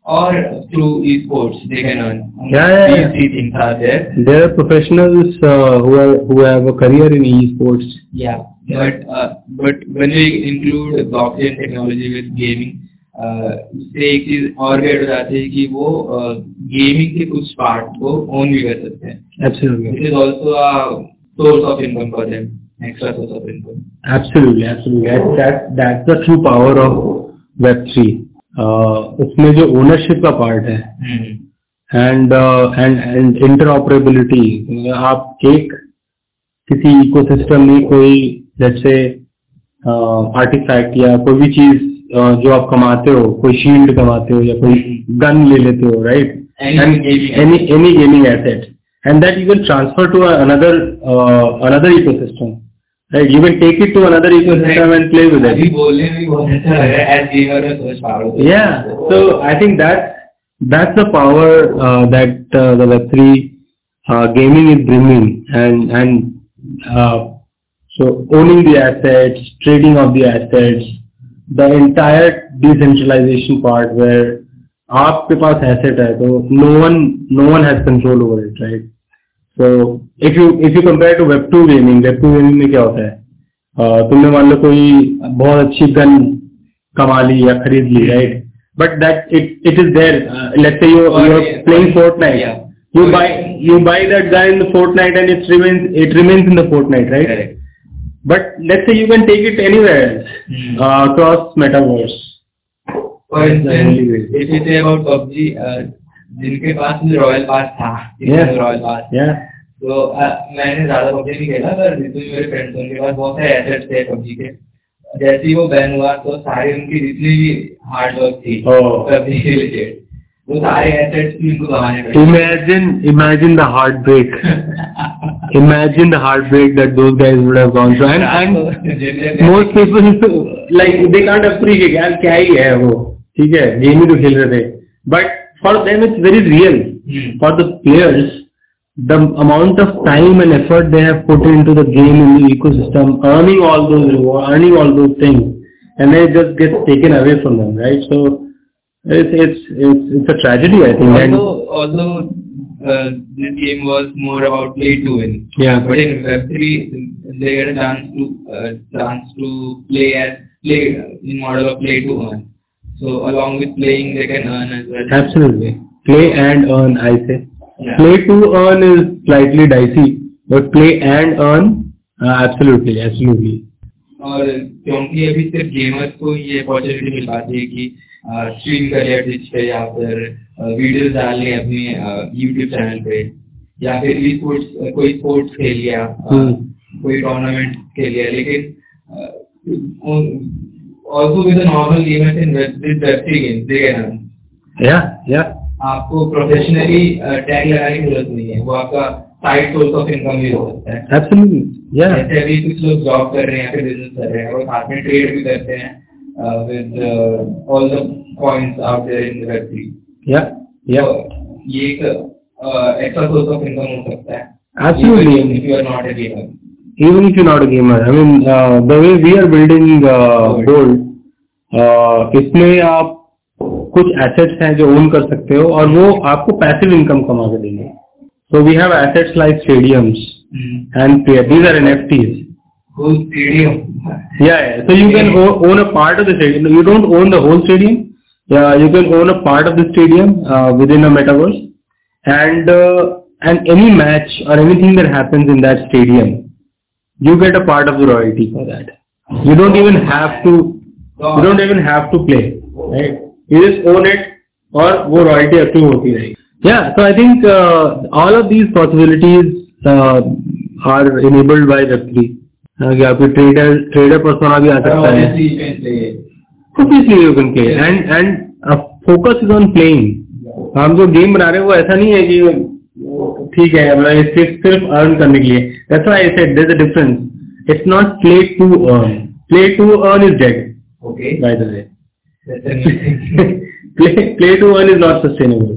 or through esports they can earn. Only Yeah, yeah, These things are there. There are professionals uh, who are who have a career in esports. Yeah, but uh, but when we include blockchain technology with gaming उससे एक चीज़ और भी हो जाती है कि वो uh, गेमिंग के कुछ पार्ट को ओन भी कर सकते हैं। ट्रू पावर ऑफ़ वेब 3 उसमें जो ओनरशिप का पार्ट है। एंड एंड एंड इंटरऑपरेबिलिटी आप एक किसी इकोसिस्टम में कोई जैसे आर्टिफैक्ट या कोई भी चीज uh, जो आप कमाते हो कोई शील्ड कमाते हो या कोई गन ले लेते हो right Any and gaming any any gaming asset and that you can transfer to a- another uh, another ecosystem right you can take it to another ecosystem and play with अभी it बोलने में भी बहुत अच्छा लग रहा है as gamer में सोच पा रहा हूँ yeah so i think that that's the power uh, that uh, the web3 uh, gaming is bringing and and uh, so owning the assets trading of the assets the entire decentralization part where आपके पास एसेट है तो no one no one has control over it right so if you if you compare to web two gaming web two gaming में क्या होता है uh, तुमने मान लो कोई बहुत अच्छी गन कमा ली या खरीद ली right but that it it is there let's say you you are playing Fortnite Yeah. you buy you buy that gun in the fortnite and it remains it remains in the fortnite right Correct. but let's say you can take it anywhere else Hmm. uh, across metaverse For instance, if you say about PUBG, uh, जिनके पास रॉयल पास था. Royal pass Yeah. तो अ, मैंने ज़्यादा पबजी नहीं खेला पर जितने भी मेरे फ्रेंड्स उनके पास बहुत सारे एसेट्स थे पबजी के जैसे ही वो बैन हुआ तो सारे उनकी जितनी भी हार्ड वर्क थी Oh. PUBG related वो सारे एसेट्स भी उनको गंवाने पड़े Imagine, imagine the heartbreak. Imagine the heartbreak that those guys would have gone through. And, and most people like they can't appreciate यार क्या ही है वो ठीक है गेम ही तो खेल रहे थे but for them it's very real Hmm. for the players the amount of time and effort they have put into the game in the ecosystem earning all those rewards earning all those things and they just get taken away from them right so it's it's it's, it's a tragedy I think and although although uh, this game was more about play to win yeah But in Web3, they get a chance to uh, chance to play as play in model of play to earn. So along with playing, they can earn as well. Absolutely. Play and earn, I say. Yeah. Play to earn is slightly dicey, but play and earn, uh, absolutely, absolutely. और क्योंकि अभी सिर्फ गेमर्स को ये अपॉर्चुनिटी मिल पाती है कि स्ट्रीम करिए ट्विच पे या फिर वीडियोस डाल लें अपने यूट्यूब चैनल पे या फिर ई स्पोर्ट्स कोई स्पोर्ट्स खेल लिया हम्म। कोई टूर्नामेंट खेल लिया लेकिन also with normal gamers in web games they earn Yeah, yeah, आपको प्रोफेशनली टैग लगाने की ज़रूरत नहीं है वो आपका साइड सोर्स ऑफ़ इनकम भी हो सकता है। जैसे अभी कुछ लोग जॉब कर रहे हैं या फिर बिज़नेस कर रहे हैं और साथ में ट्रेड भी करते हैं with all the points out there in web three yeah, yeah. ये एक एक्स्ट्रा सोर्स ऑफ़ इनकम हो सकता है Absolutely. If you are not a gamer Even if you're not a gamer, I mean, uh, the way we are building uh, Gold, uh, इसमें आप कुछ assets हैं जो own कर सकते हो और वो आपको passive income कमा के देंगे. So we have assets like stadiums and these are NFTs. Whole stadium. Yeah, yeah. So you can o- own a part of the stadium. You don't own the whole stadium. Yeah, you can own a part of the stadium uh, within a metaverse, and uh, and any match or anything that happens in that stadium, you get a part of the royalty for that. You don't even have to. You don't even have to play, right? You just own it, और वो royalty accrue होती रहेगी. Yeah, so I think uh, all of these possibilities uh, are enabled by आपकी ट्रेडर ट्रेडर पर्सन भी आ सकता है। And and focus is on playing हम जो गेम बना रहे हैं वो ऐसा नहीं है कि ठीक है मतलब सिर्फ़ सिर्फ़ अर्न करने के लिए। ऐसा ऐसे there a difference it's not play to earn play to earn is dead by the way play play to earn is not sustainable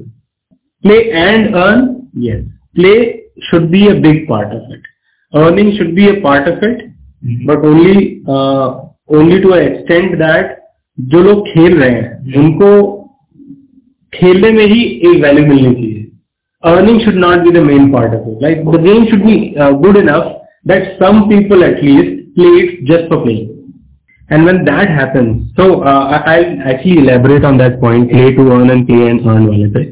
play and earn yes play should be a big part of it earning should be a part of it but only uh, only to an extent that जो लोग खेल रहे हैं उनको खेलने में ही एक वैल्यू मिलनी चाहिए earning should not be the main part of it like the game should be good enough that some people at least play it just for playing And when that happens, so uh, I- I'll actually elaborate on that point, play to earn and play and earn wale pe.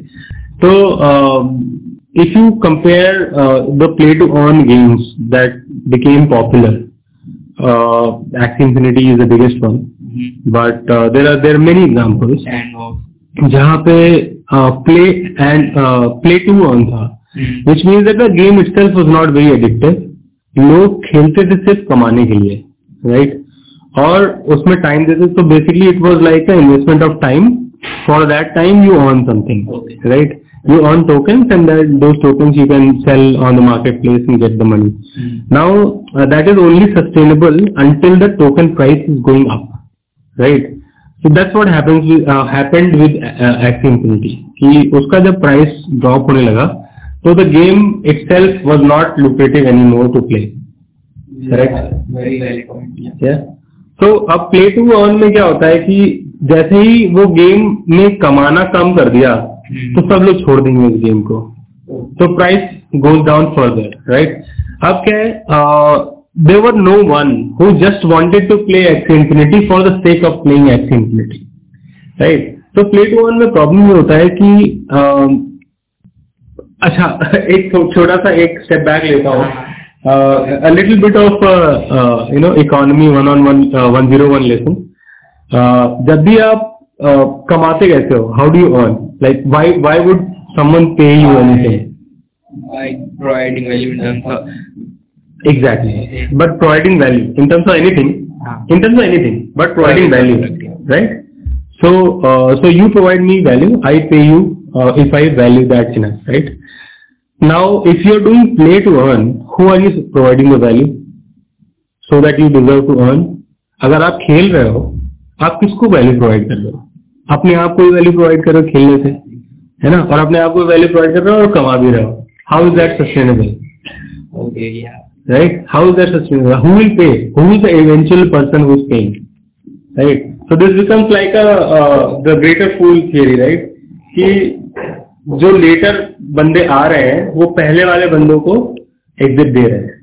So um, if you compare uh, the play to earn games that became popular, uh, Axie Infinity is the biggest one, mm-hmm. but uh, there are there are many examples And जहाँ पे play and play to earn था which means that the game itself was not very addictive. लोग खेलते थे सिर्फ़ कमाने के लिए राइट और उसमें टाइम देते तो basically it was like a investment of time for that time you earn something. Right you earn tokens and that those tokens you can sell on the marketplace and get the money Mm. now uh, that is only sustainable until the token price is going up right so that's what happens with uh, happened with uh, Axie Infinity कि उसका जब प्राइस ड्रॉप होने लगा तो the game itself was not lucrative anymore to play Correct. Very valid point. Yeah. yeah तो अब प्ले टू अर्न में क्या होता है कि जैसे ही वो गेम में कमाना कम कर दिया तो सब लोग छोड़ देंगे इस गेम को। तो price goes down further right अब क्या है there no one who just wanted to play Axie Infinity for the sake of playing Axie Infinity right तो प्ले टू वन में प्रॉब्लम ये होता है कि अम, अच्छा एक छोटा सा एक स्टेप बैक लेता हूँ। a little bit of uh, uh, you know economy one on one uh, 101 lesson uh, जब भी आप uh, कमाते कैसे हो? How do you earn like why why would someone pay you anything exactly but providing value in terms of anything in terms of anything but providing value right so so you provide me value I pay you if I value that in right now if you are doing play to earn who are you providing the value so that you deserve to earn अगर आप खेल रहे हो आप किसको वैल्यू प्रोवाइड कर रहे हो? अपने आप को वैल्यू प्रोवाइड कर रहे हो खेलने से है ना? और अपने आप को वैल्यू प्रोवाइड कर रहे हो और कमा भी रहे हो। How is that sustainable right how is that sustainable who will pay who is the eventual person who is paying right so this becomes like a the greater fool theory right कि जो लेटर बंदे आ रहे हैं वो पहले वाले बंदों को एग्जिट दे रहे हैं।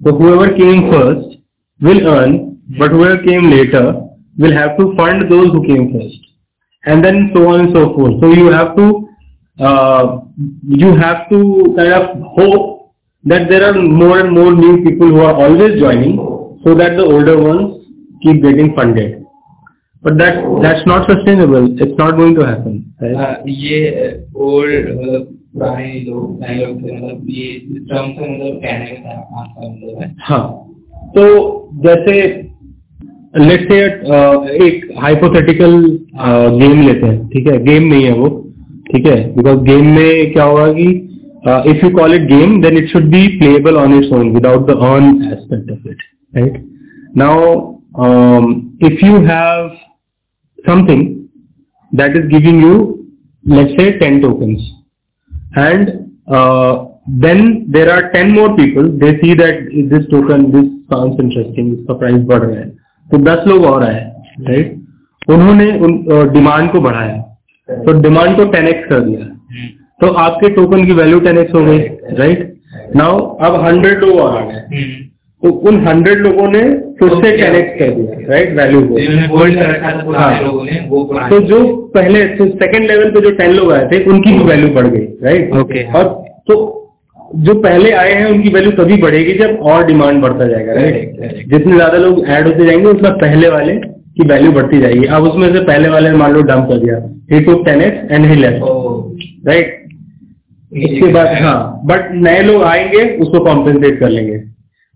तो whoever came first will earn but whoever came later will have to fund those who came first and then so on and so forth so you have to uh, you have to kind of hope that there are more and more new people who are always joining so that the older ones keep getting funded. But that that's not sustainable. It's not going to happen. Right? Uh, ये ओल्ड मतलब पुराने लोग नए लोग थे मतलब ये टर्म से मतलब कहने का आपका मतलब है हाँ तो जैसे लेट्स से एक हाइपोथेटिकल गेम लेते हैं ठीक है गेम नहीं है वो ठीक है बिकॉज़ गेम में क्या होगा कि if you call it game then it should be playable on its own without the earn aspect of it right now if you have something is giving you, let's say, 10 tokens. And uh, then there are 10 more people, they see that this token, this sounds interesting, इसका प्राइस बढ़ रहा है तो 10 लोग और आए राइट उन्होंने उन डिमांड को बढ़ाया। तो डिमांड को 10x कर दिया। तो आपके टोकन की वैल्यू 10x हो गई राइट नाउ अब 100 लोग और आ गए। तो उन 100 लोगों ने फिर से 10x कर दिया राइट वैल्यू को। हाँ। तो जो पहले सेकंड लेवल पे जो टेन लोग आए थे उनकी भी वैल्यू बढ़ गई राइट ओके और तो जो पहले आए हैं उनकी वैल्यू तभी बढ़ेगी जब और डिमांड बढ़ता जाएगा राइट जितने ज़्यादा लोग ऐड होते जाएँगे उतना पहले वाले की वैल्यू बढ़ती जाएगी। अब उसमें से पहले वाले मान लो डंप कर दिया। He to ten X and he left right इसके बाद हाँ। बट नए लोग आएँगे उसको कॉम्पेंसेट कर लेंगे।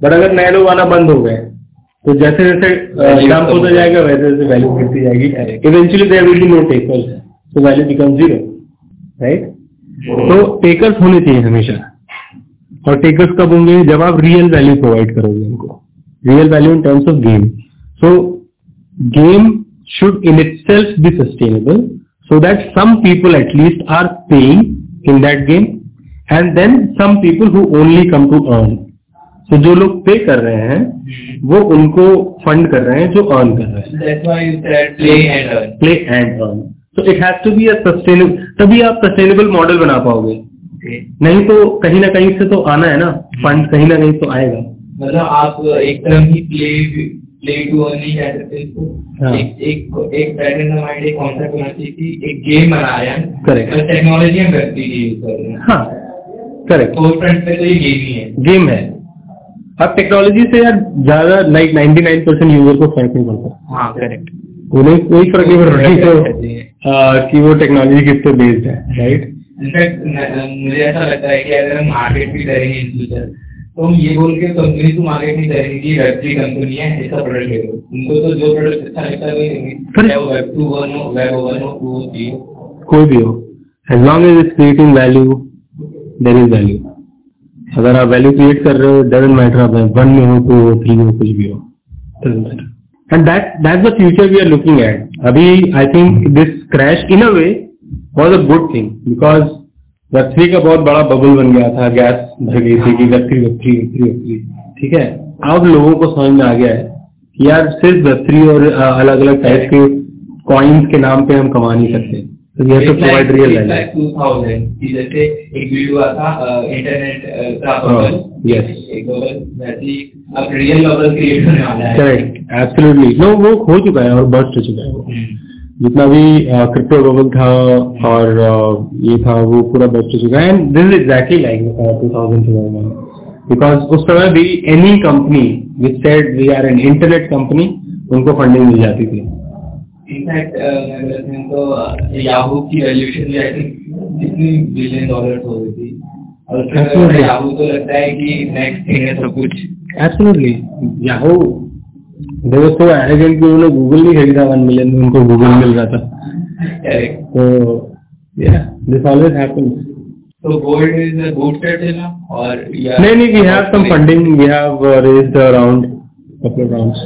बट अगर नए लोग आना बंद हो गए तो जैसे जैसे डंप होता जाएगा वैसे वैसे वैल्यू गिरती जाएगी। Eventually there will be no takers so value become zero right तो टेकर्स होने चाहिए हमेशा। और टेकर्स कब होंगे? जब आप रियल वैल्यू प्रोवाइड करोगे उनको। Real value in terms of game so game should in itself be sustainable so that some people at least are paying in that game and then some people who only come to earn सो जो लोग पे कर रहे हैं वो उनको फंड कर रहे हैं जो अर्न कर रहे हैं। प्ले एंड अर्न तो it has to be a तभी आप सस्टेनेबल मॉडल बना पाओगे. नहीं तो कहीं ना कहीं से तो आना है ना फंड कहीं ना कहीं तो आएगा। मतलब आप एकदम ही प्ले प्ले टू अर्न नहीं कह सकते इसको। हाँ। एक एक एक एक कॉन्सेप्ट होना चाहिए कि एक गेम बना रहे हैं Correct. और टेक्नोलॉजी हम व्यक्ति की यूज़ कर रहे हैं। हाँ करेक्ट तो फ्रंट पे तो ये गेम ही है। गेम है। अब टेक्नोलॉजी से यार ज़्यादा लाइक 99 परसेंट यूज़र को फ़र्क नहीं पड़ता हाँ करेक्ट उन्हें कोई फ़र्क नहीं है। कि वो टेक्नोलॉजी किस पे बेस्ड है राइट इनफैक्ट मुझे ऐसा लगता है कि अगर हम मार्केट भी करेंगे इन फ्यूचर तो हम ये बोल के कंपनी मार्केट नहीं करेंगे कि वेब थ्री कंपनी है ऐसा प्रोडक्ट ले लो। उनको तो जो प्रोडक्ट अच्छा लगता है वही देंगे। चाहे वो वेब टू वन हो वेब वन हो टू हो थ्री हो। कोई भी हो as long as is creating value there is value अगर आप वैल्यू क्रिएट कर रहे हो डजेंट मैटर आप वन में हो टू हो थ्री हो कुछ भी हो doesn't matter and that that's the future we are looking at अभी I think this crash in a way was a good thing because web का बहुत बड़ा बबल बन गया था गैस भर गई थी कि web three web three web three web three ठीक है अब लोगों को समझ में आ गया है कि यार सिर्फ़ वेब और अलग अलग टाइप के कॉइन्स के नाम पे हम कमा नहीं सकते तो हैव टू प्रोवाइड रियल 2000 जैसे एक वीडियो आता इंटरनेट का हाँ, बबल yes. एक बबल वैसे अब रियल बबल क्रिएट होने वाला है करेक्ट एब्सोल्युटली नो वो हो चुका है और बस्ट हो चुका है वो। जितना भी क्रिप्टो बबल था और ये था वो पूरा हो चुका है। And this is exactly like two thousand because उस समय भी any company which said we are an internet company उनको फंडिंग मिल जाती थी। इनफैक्ट तो याहू की वैल्यूएशन भी आई थिंक कितनी बिलियन डॉलर हो गई थी। और. याहू तो लगता है कि नेक्स्ट थिंग है सब कुछ। Absolutely Yahoo they were so arrogant कि उन्होंने गूगल नहीं खरीदा वन मिलियन में उनको गूगल मिल रहा था तो या this always happens So gold is a now or yeah? couple of rounds.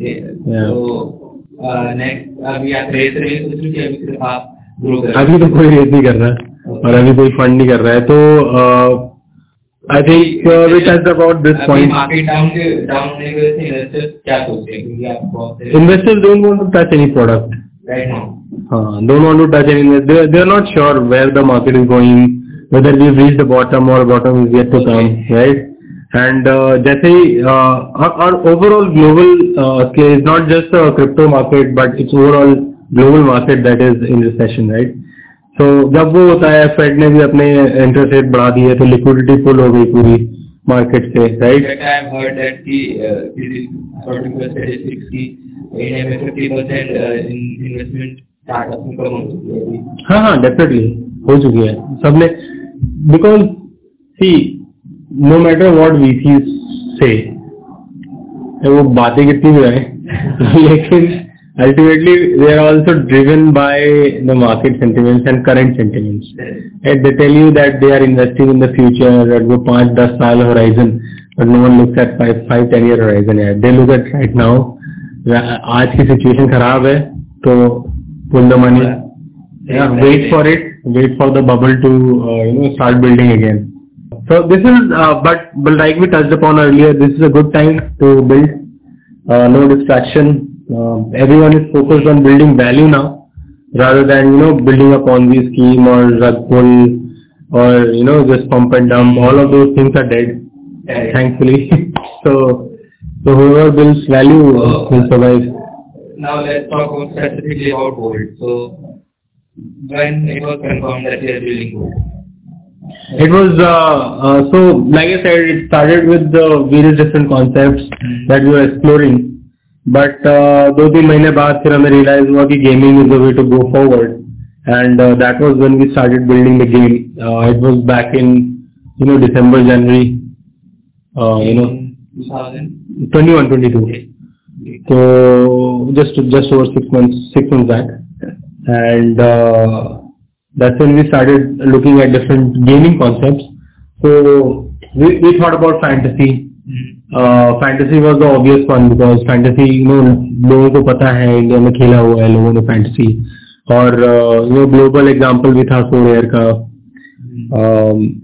Yeah. So uh, next अभी आप रेस रेस सोच रहे हो कि अभी सिर्फ़ आप ग्रो कर अभी तो कोई रेज नहीं कर रहा है और अभी कोई फंड नहीं कर रहा है तो I think we touch about this अभी पॉइंट मार्केट डाउन के डाउन होने की वजह से इन्वेस्टर्स क्या सोचते हैं क्योंकि आप बहुत से investors don't want to touch any product right now uh, don't want to touch any they they're not sure where the market is going whether we've reached the bottom or bottom is yet to come right and uh, जैसे ही uh, our, our overall global uh, scale is not just a crypto market but it's overall global market that is in recession right So जब वो होता है फेड ने भी अपने इंटरेस्ट रेट बढ़ा दिए तो लिक्विडिटी फुल हो गई पूरी मार्केट से right That I have heard that the this is particular statistics की India में 50% in investment startups में कम हो है हाँ हाँ डेफिनेटली हो चुकी है। सबने because see no matter what we see से वो बातें कितनी भी रहे लेकिन Ultimately they are also driven by the market sentiments and current sentiments at they tell you that they are investing in the future at वो पाँच दस साल horizon but no one looks at five five ten year horizon है they look at right now आज की सिचुएशन खराब है तो pull the money Yeah, wait for it. Wait for the bubble to uh, you know start building again. So this is, uh, but but like we touched upon earlier, this is a good time to build. No distraction. Uh, everyone is focused on building value now, rather than you know building a Ponzi scheme or rug pull or you know just pump and dump. All of those things are dead, Correct. thankfully. so so whoever builds value uh, will survive. Now let's talk about specifically about gold. So when it was confirmed that you are building gold. It was, uh, uh, so like I said, it started with the various different concepts that we were exploring. But uh, दो तीन महीने बाद फिर हमें realize हुआ कि gaming is the way to go forward. And uh, that was when we started building the game. Uh, it was back in, you know, December, January, uh, you know, 2000. 21, 22. So just just over six months, six months back, and uh, that's when we started looking at different gaming concepts. So we, we thought about fantasy. Fantasy was the obvious one because fantasy no लोगों को पता है इंडिया में खेला हुआ है लोगों ने फैंटेसी और यू नो ग्लोबल एग्ज़ाम्पल भी था फोर एयर का।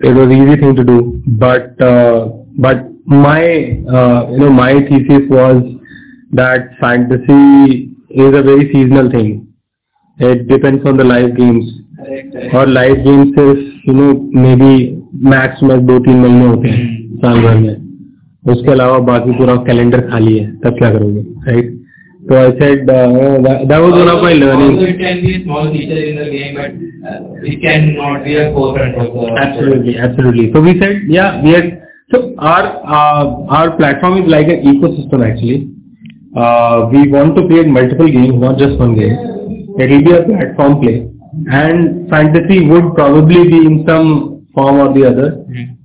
It was easy thing to do but but my you know my thesis was that fantasy is a very seasonal thing it depends on the live games और live games you know maybe maximum दो तीन महीने होते हैं hmm. साल भर में। उसके अलावा बाकी पूरा कैलेंडर खाली है तब क्या करोगे राइट तो I said that was one of my learning platform is like a ecosystem actually we want to create multiple game not just one game it will be a platform play and fantasy would probably be in some form और the other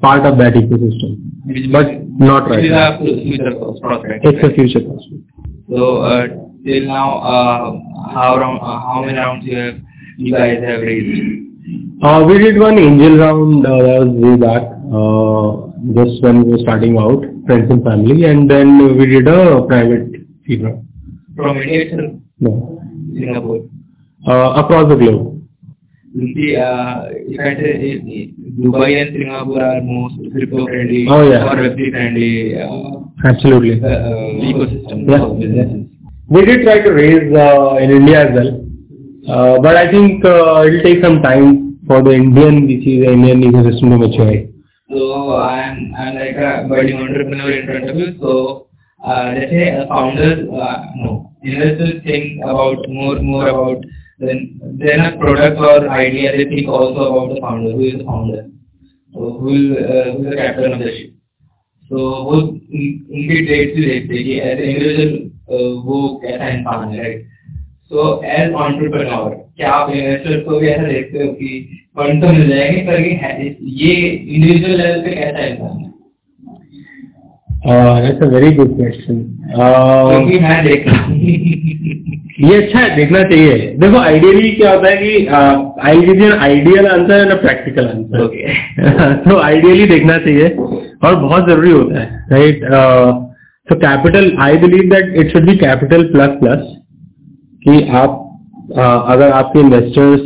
part of that ecosystem but not right is now. a future prospect. It's a future prospect. So uh, till now, uh, how round, uh, how many rounds you have, you guys have raised? Uh, we did one angel round uh, that was way back, uh, just when we were starting out, friends and family, and then we did a private seed round. From India itself, No. Singapore. Uh, across the globe. The, uh, if I say Dubai and Singapore are most crypto friendly Oh, yeah. or Web3 friendly uh, Absolutely. uh, ecosystem Yeah. of businesses. We did try to raise uh, in India as well, uh, but I think uh, it will take some time for the Indian, which is the Indian ecosystem to mature. So I'm I'm like a budding entrepreneur in front of you. So uh, let's say a founder, uh, no, investors think about more more about then then a product or idea. They think also about the founder. Who is the founder? So who will uh, who is the captain of the ship? So वो उन- उनकी ट्रेड भी देखते हैं कि एज इंडिविजुअल वो कैसा इंसान है राइट सो एज ऑन्टरप्रनोर क्या आप इन्वेस्टर को भी ऐसा देखते हो कि फंड तो मिल जाएँगे पर ये इंडिविजुअल लेवल पे कैसा इंसान है Uh, that's a very good question. Uh, ये अच्छा है देखना चाहिए। देखो आइडियली क्या होता है कि I give an ideal answer and a practical answer okay तो आइडियली देखना चाहिए और बहुत ज़रूरी होता है राइट तो capital I believe that it should be capital plus plus कि आप uh, अगर आपके इन्वेस्टर्स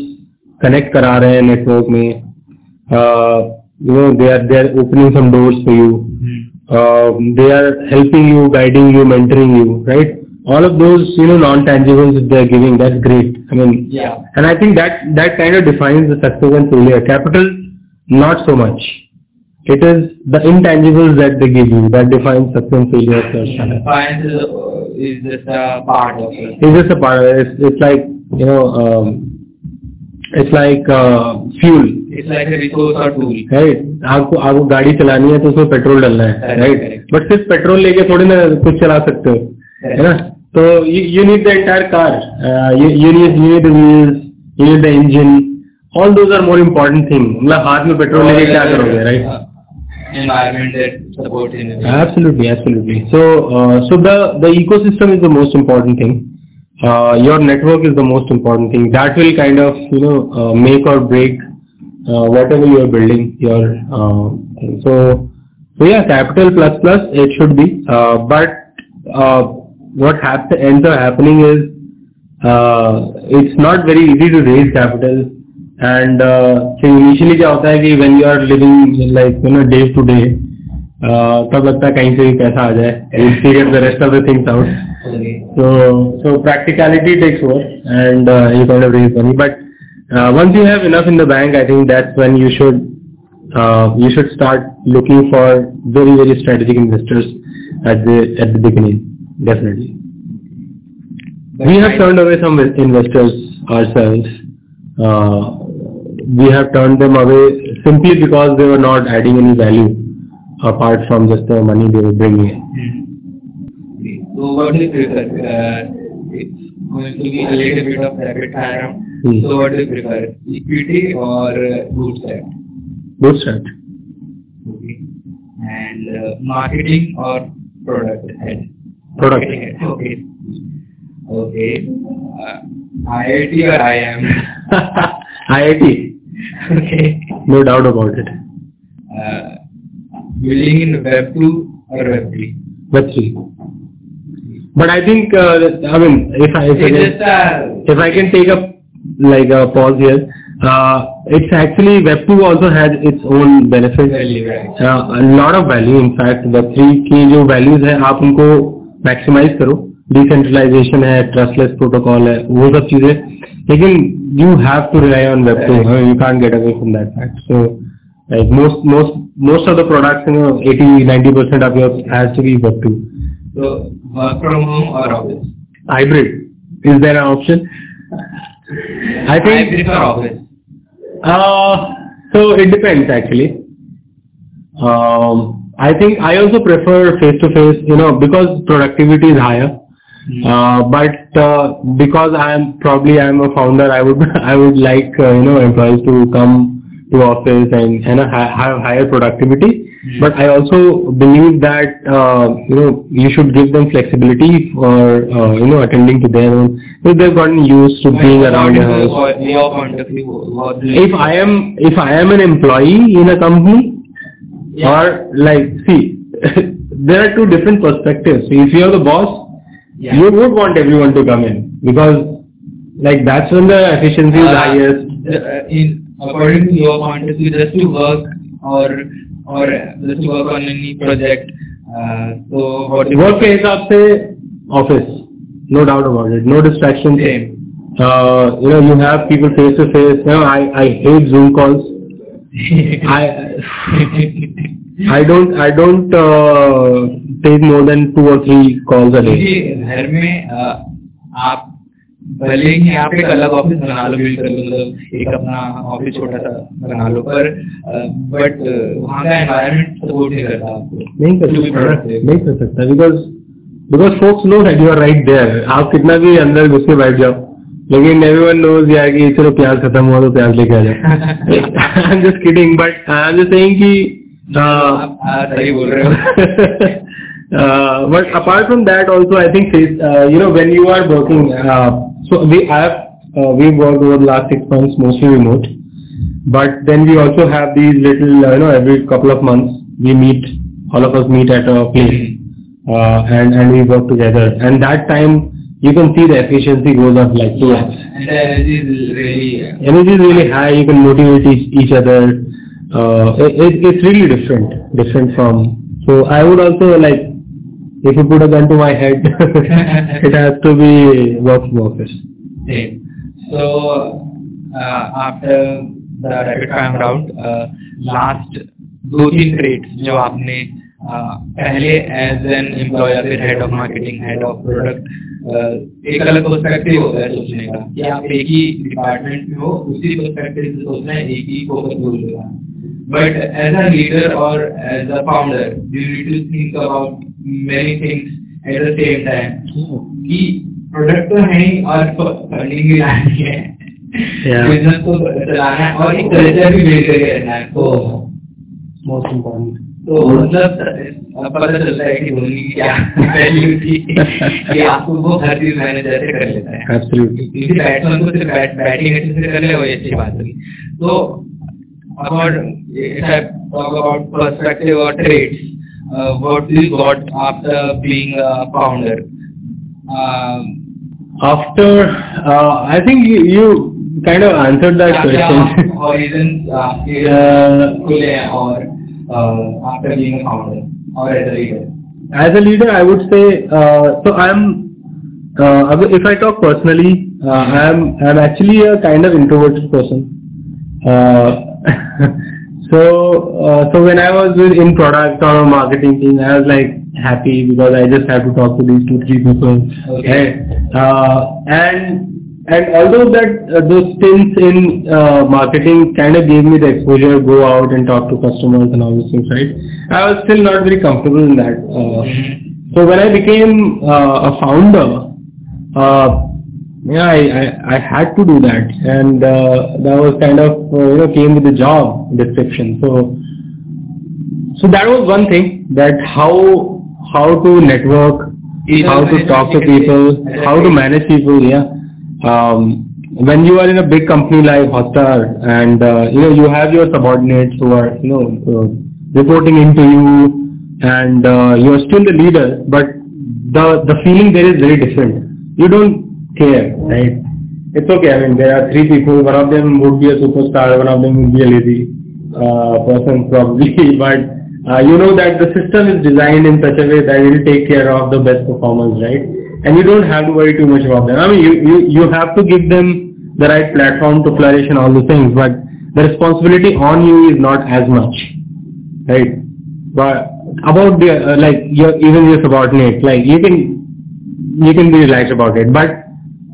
कनेक्ट करा रहे हैं नेटवर्क में you know they are they are opening some doors for you they are helping you guiding you mentoring you right? All of those you know non-tangibles that they are giving that's great. I mean Yeah. and i think that that kind of defines the success and failure. Capital not so much. It is the intangibles that they give you that defines success and failure. Of your startup Finance is, uh, is just a part of it. it's just a part of it? It's, it's like you know um, it's like uh, fuel आपको आपको गाड़ी चलानी है तो उसमें पेट्रोल डालना है राइट बट सिर्फ़ पेट्रोल लेके थोड़े ना कुछ चला सकते हो है ना? तो you need the entire car you need you need wheels you need the engine all those are more important thing मतलब हाथ में पेट्रोल लेके क्या करोगे right environment absolutely so so the is the most important thing your network is the most important thing that will kind of you know make or break whatever you are building. Your uh, thing. so so yeah, capital plus plus it should be. Uh, but uh, what hap- ends up happening is uh, it's not very easy to raise capital. And uh, so initially क्या होता है कि when you are living like you know day to day uh, तब लगता है कहीं से भी पैसा आ जाए we'll figure the rest of the things out Okay. so so practicality takes over and uh, you kind of raise money but uh, once you have enough in the bank I think that's when you should uh, you should start looking for very very strategic investors at the at the beginning definitely we have turned away some investors ourselves. Uh, we have turned them away simply because they were not adding any value apart from just the money they were bringing in. Okay. So what do you? Uh, it's going to be a little bit of rapid fire round. Hmm. So what do you prefer? Equity or uh, bootstrap? Bootstrap. Okay. And uh, marketing or product head? Product. Head. Okay. Okay. Uh, IIT or IIM? IIT, okay. no doubt about it. Uh, building in Web 2 or Web 3? Web3. But I think, uh, I mean, if I, if I, can, if I can take a like a pause here, uh, it's actually Web2 also has its own benefits. value, right? a lot of value in fact web three की जो वैल्यूज है आप उनको मैक्सिमाइज करो डिसेंट्रलाइजेशन है ट्रस्टलेस प्रोटोकॉल है वो सब चीजें लेकिन you have to rely on web two you can't get away from that fact so like most most most of the products you know 80 90 percent of yours has to be web 2 So work from home or office? hybrid is there an option I think. I prefer office. Uh, so it depends actually. Um, I think I also prefer face to face, you know, because productivity is higher. Uh, but uh, because I am probably I am a founder, I would I would like uh, you know employees to come to office and and have higher productivity. But I also believe that uh, you know you should give them flexibility for uh, you know attending to their own. If they've gotten used to being around house. Your point of view? What do you if I am if I am an employee in a company Yeah. or like see there are two different perspectives. If you are the boss, Yeah. you would want everyone to come in because like that's when the efficiency is Uh, highest. uh, in according to your point of view, just to work or और प्रोजेक्ट तो वर्क के हिसाब से office no doubt about it no distraction you know you have people face to face no I I hate Zoom calls I don't I don't take more than two or three calls a घर में uh, आप भले ही आप एक अलग ऑफ़िस बना लो बिल्ड कर लो मतलब एक अपना ऑफ़िस छोटा सा बना लो पर बट वहाँ का एनवायरनमेंट सपोर्ट नहीं करता आपको। नहीं कर सकता नहीं कर सकता because because folks know that you are right there आप कितना भी अंदर घुस के बैठ जाओ लेकिन एवरीवन नोज़ यार कि चलो प्याज खत्म हुआ तो प्याज लेके आ जाए I am just kidding but I am just saying कि आप आप सही बोल रहे हो। uh, but apart from that also I think uh, you know when you are working uh, so we have uh, we worked over the last six months mostly remote but then we also have these little uh, you know every couple of months we meet all of us meet at a place uh, and and we work together and that time you can see the efficiency goes up like 2x. And the energy is really Energy is really high. You can motivate each, each other. Uh, it, it- it's really different, different from. So I would also like, if you put a gun to my head, it has to be work from office. same. So uh, after the rapid fire round, uh, last दो तीन ट्रेड्स जो आपने uh, पहले एज एन एम्प्लॉय या फिर head of marketing head of product एक अलग पर्सपेक्टिव होता है सोचने का कि आप एक ही डिपार्टमेंट में हो उसी पर्सपेक्टिव से सोचना है एक ही फोकस गोल होगा बट एज अ लीडर और as a founder you need to think about many things at the same time कि प्रोडक्ट तो है ही और फंडिंग भी लानी है. बिज़नेस को चलाना है और एक कल्चर भी बिल्ड करके है तो Most important. तो मतलब पता चलता है कि की क्या वैल्यू थी कि आपको वो हर चीज़ मैनेज ऐसे कर लेता है Absolutely. किसी बैट्समैन को सिर्फ़ बैट बैटिंग अच्छे से कर ले वही अच्छी बात होगी तो about if I talk about perspective or traits, uh, what we got after being a founder? Um, after, uh, I think you, you, kind of answered that question. Horizons uh, or uh, after being a founder or as a leader. As a leader, I would say uh, so. I'm uh, if I talk personally, I'm I'm actually a kind of introverted person. So, uh, so when I was in product or marketing team, I was like happy because I just had to talk to these two, three people. Okay. Uh, and, and although that uh, those stints in uh, marketing kind of gave me the exposure, to go out and talk to customers and all those things, right? I was still not very comfortable in that. Uh, so when I became uh, a founder, uh, yeah, I, I, I had to do that, and uh, that was kind of uh, you know came with the job description. So so that was one thing that how how to network, how to talk to people, how to manage people. Yeah. Um, when you are in a big company like Hotstar and uh, you know you have your subordinates who are you know uh, reporting into you and uh, you are still the leader, but the the feeling there is very different. You don't care, right? It's okay. I mean, there are three people. One of them would be a superstar. One of them would be a lazy uh, person probably, but uh, you know that the system is designed in such a way that it will take care of the best performers, right? And you don't have to worry too much about them. I mean, you, you, you have to give them the right platform to flourish and all those things, but the responsibility on you is not as much, right? But about the, uh, like, your, even your subordinates, like, you can, you can be relaxed about it, but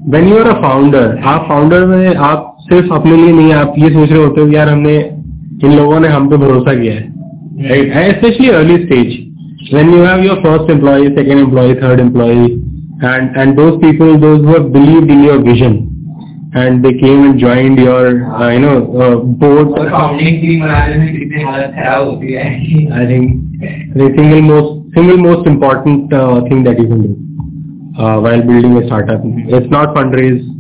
when you are a founder आप फाउंडर में आप सिर्फ़ अपने लिए नहीं आप ये सोच रहे होते हो यार हमने इन लोगों ने हम पे भरोसा किया है। Specially early stage when you have your first employee second employee third employee and and those people those believe in your vision and they came and joined your you know board founding team I single most single thing that you can do uh, thing that you can do while building a startup. It's not fundraise.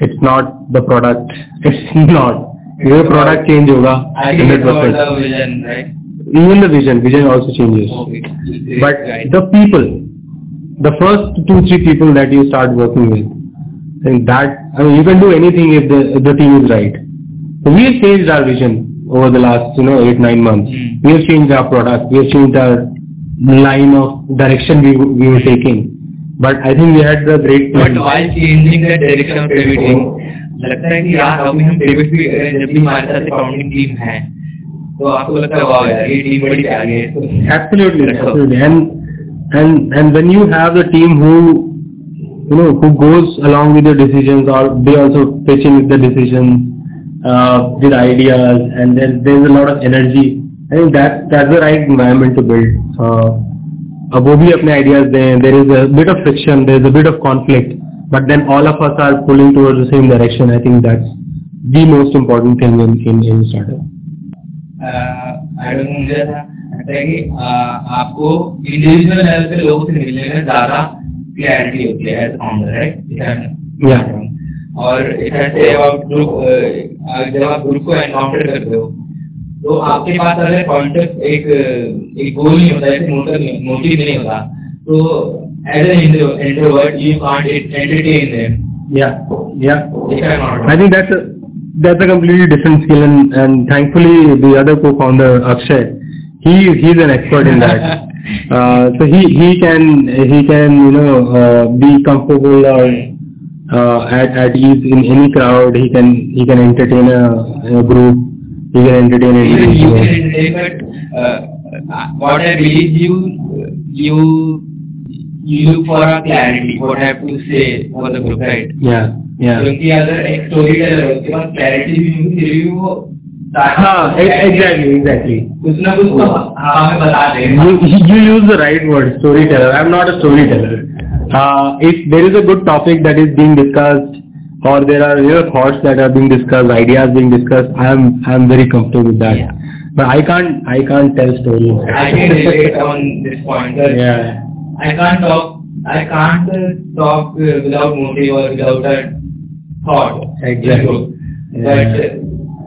It's not the product. It's not. Your product change होगा I think it's about the vision, right? Even the vision, vision also changes. Okay. But Right. the people, the first two three people that you start working with, and that I mean you can do anything if the if the team is right. So we have changed our vision over the last you know eight nine months. Hmm. We have changed our product. We have changed our line of direction we we were taking. But I think we had the great But plan. while changing the direction of pivoting, लगता है कि यार अभी हम पिवट भी करें जब भी हमारे साथ फाउंडिंग टीम है तो आपको लगता है वाह यार ये टीम बड़ी प्यारी है तो Absolutely, रखो। absolutely. And and and when you have the team who you know who goes along with your decisions or they also pitch in with the decisions uh, with ideas and then there's a lot of energy. I think that that's the right environment to build. Uh, अब वो भी अपने आइडियाज़ दें there is bit of friction there is bit of conflict but then all of us are pulling toward the same direction I think that's the most important thing in in in startup आपको इंडिविजुअल लेवल पे लोगों से मिलने में ज़्यादा क्लियरिटी होती है एज फाउंडर राइट और इट हैज़ जब आप ग्रुप uh, को एनकाउंटर करते हो तो आपके पास अगर पॉइंट एक एक गोल नहीं होता है मोटिव मोटिव नहीं होता तो as an introvert you can't entertain them Yeah, yeah. If I am not I think that's a that's a completely different skill, and and thankfully the other co-founder Akshay, he he's an expert in that. uh, so he he can he can you know uh, be comfortable or uh, at at ease in any crowd. He can he can entertain a, a group. He can entertain a Even you can individual. entertain, but uh, what I believe you you you look for a clarity. What I have to say for the group, right? Yeah, yeah. क्योंकि अगर एक स्टोरी टेलर है उसके पास क्लैरिटी भी नहीं होगी फिर भी वो हाँ, e- exactly, exactly. कुछ ना कुछ तो हमें बता देगा You, you use the right word, storyteller. I'm not a storyteller. Uh, if there is a good topic that is being discussed, or there are you know, thoughts that are being discussed, ideas being discussed, I'm I'm very comfortable with that. Yeah. But I can't I can't tell stories. I can relate on this point. Yeah. I can't talk. I can't uh, talk uh, without motive or without a thought. Exactly. But uh,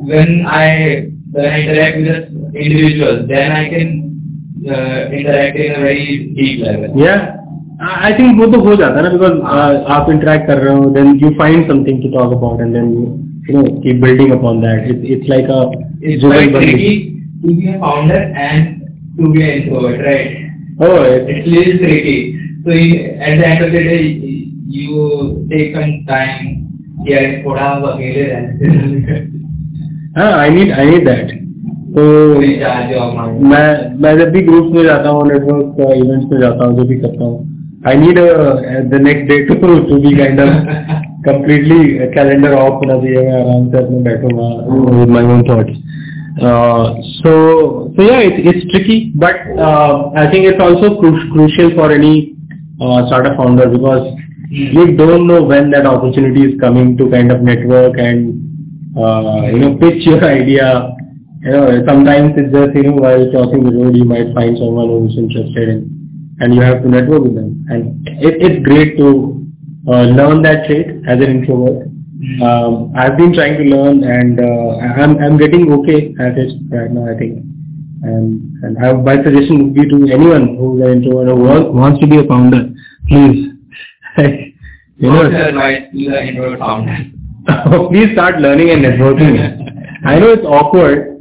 when I when I interact with individuals, then I can uh, interact in a very deep level. Yeah. I think वो तो हो जाता है ना बिकॉज़ uh, आप इंटरेक्ट कर रहे हो then you find something to talk about and then you know keep building upon that it's like a it's like to be a founder and to be an introvert right oh it's little tricky so at the end of the day you take some time यार थोड़ा अकेले रहने हाँ I need I need that तो मैं मैं जब भी ग्रुप्स में जाता हूँ नेटवर्क इवेंट्स uh, में जाता हूँ जब भी करता हूँ I need the next day to to be kind of completely calendar off होना चाहिए मैं आराम से अपने बैठूंगा with my own thoughts so so yeah it's it's tricky but uh, I think it's also cru- crucial for any uh, startup founder because you don't know when that opportunity is coming to kind of network and uh, you know pitch your idea you know, sometimes it's just, you know, while crossing the road, you might find someone who's interested in, and you have to network with them. And it, it's great to uh, learn that trait as an introvert. Um, I've been trying to learn and uh, I'm, I'm getting okay at it right now, I think. And, and I, my suggestion would be to anyone who's an introvert or wa- wants to be a founder, please, you know, What's your advice to the introvert founder? please start learning and networking. I know it's awkward,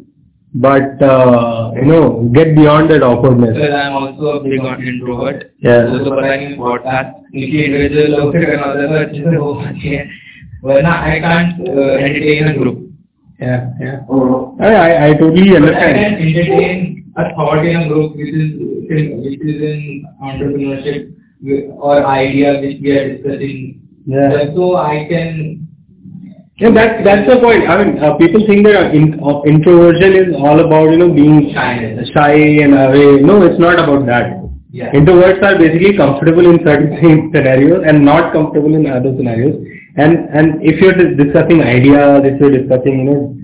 but uh, you know, get beyond that awkwardness. Because I'm also a big introvert. Yeah. वो तो पता नहीं पॉडकास्ट क्योंकि इंडिविजुअल लोग से करना होता है तो अच्छे से हो पाती है वरना I can't entertain a group Yeah, yeah. I, I, I totally I can understand. entertain a thought in a group which is which is in entrepreneurship or idea which we are discussing. Yeah. So I can yeah, that's that's the point. I mean, uh, people think that uh, in, uh, introversion is all about you know being Shyness. shy and away. No, it's not about that. Yeah. Introverts are basically comfortable in certain scenarios and not comfortable in other scenarios. And and if you're discussing ideas, if you're discussing you know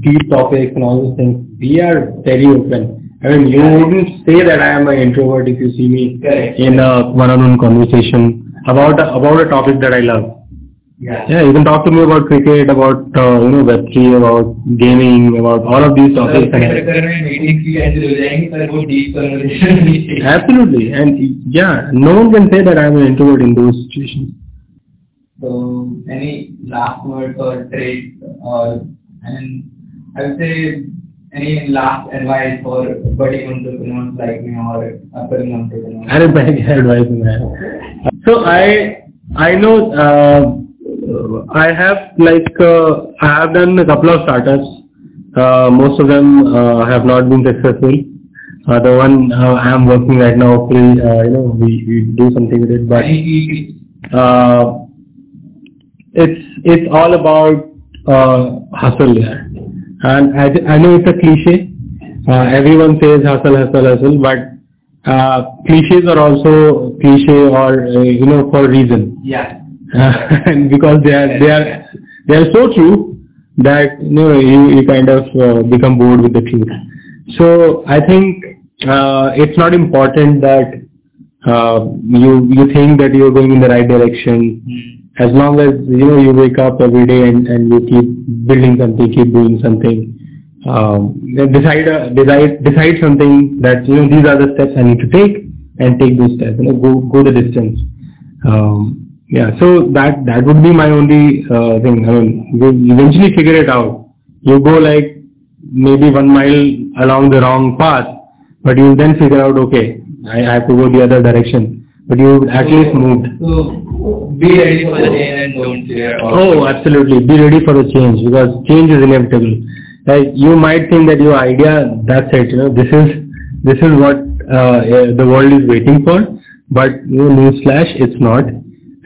deep topics and all those things, we are very open. I mean, you wouldn't say that I am an introvert if you see me Correct. in a one-on-one conversation about a, about a topic that I love. Yeah. yeah, you can talk to me about cricket, about uh, you know Web three, about gaming, about all of these topics. Absolutely, and yeah, no one can say that I'm an introvert in those situations. So, any last words or traits, or and I would say any last advice for budding entrepreneurs like me or upcoming entrepreneurs? I don't have advice, man. So I I know. Uh, I have like uh, I have done a couple of startups. Uh, most of them uh, have not been successful. Uh, the one uh, I am working right now, hopefully, uh, you know, we, we do something with it. But uh, it's it's all about uh, hustle yeah. and I, I know it's a cliche uh, everyone says hustle hustle hustle but uh, cliches are also cliche or uh, you know for a reason Yeah. And because they are they are they are so true that you know you, you kind of uh, become bored with the truth. So I think uh, it's not important that uh, you you think that you're going in the right direction. Hmm. As long as you know you wake up every day and, and you keep building something, keep doing something. Um, decide uh, decide decide something that you know these are the steps I need to take and take those steps. You know, go go the distance. Um, yeah, so that that would be my only uh, thing. I mean, you eventually figure it out. You go like maybe one mile along the wrong path, but you then figure out, okay, I have to go the other direction. But you at least moved. So be ready for the change and don't fear. Oh, absolutely. Be ready for the change because change is inevitable. Like you might think that your idea, that's it. You know, this is this is what uh, the world is waiting for. But you know, newsflash, it's not,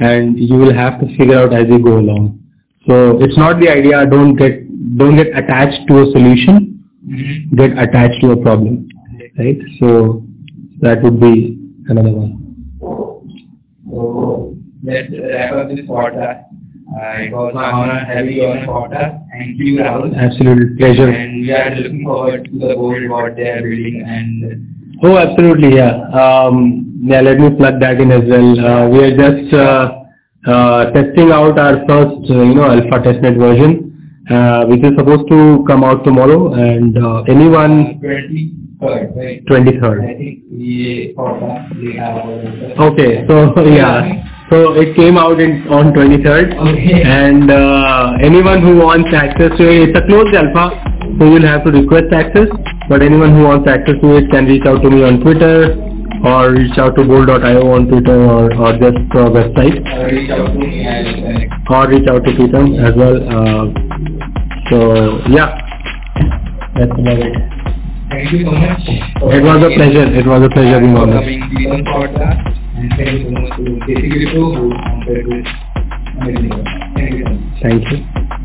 and you will have to figure out as you go along. So it's not the idea. Don't get don't get attached to a solution. Mhm. Get attached to a problem, right? So that would be another one. So let's wrap up this podcast. Uh, it was my honor having you on the podcast. Thank you, Rahul. Absolute pleasure. And we are looking forward to the goal what they are building and Oh, absolutely, yeah. Um, yeah, let me plug that in as well. Uh, we are just uh, uh, testing out our first, uh, you know, alpha testnet version, uh, which is supposed to come out tomorrow. And uh, anyone, Twenty-third. Twenty-third. I think we podcast we Okay, so yeah, so it came out in on 23rd. Okay. And uh, anyone who wants access to it, it's a closed alpha, so you'll have to request access. But anyone who wants access to it can reach out to me on Twitter or reach out to bold.io on Twitter or, or just our website Uh, reach out to me or reach out to Preetham as well. Uh, so yeah, that's about it. Thank you so much. It was a pleasure. It was a pleasure being on this. coming to the thank you so much to Basic Crypto who counted with you. Thank you.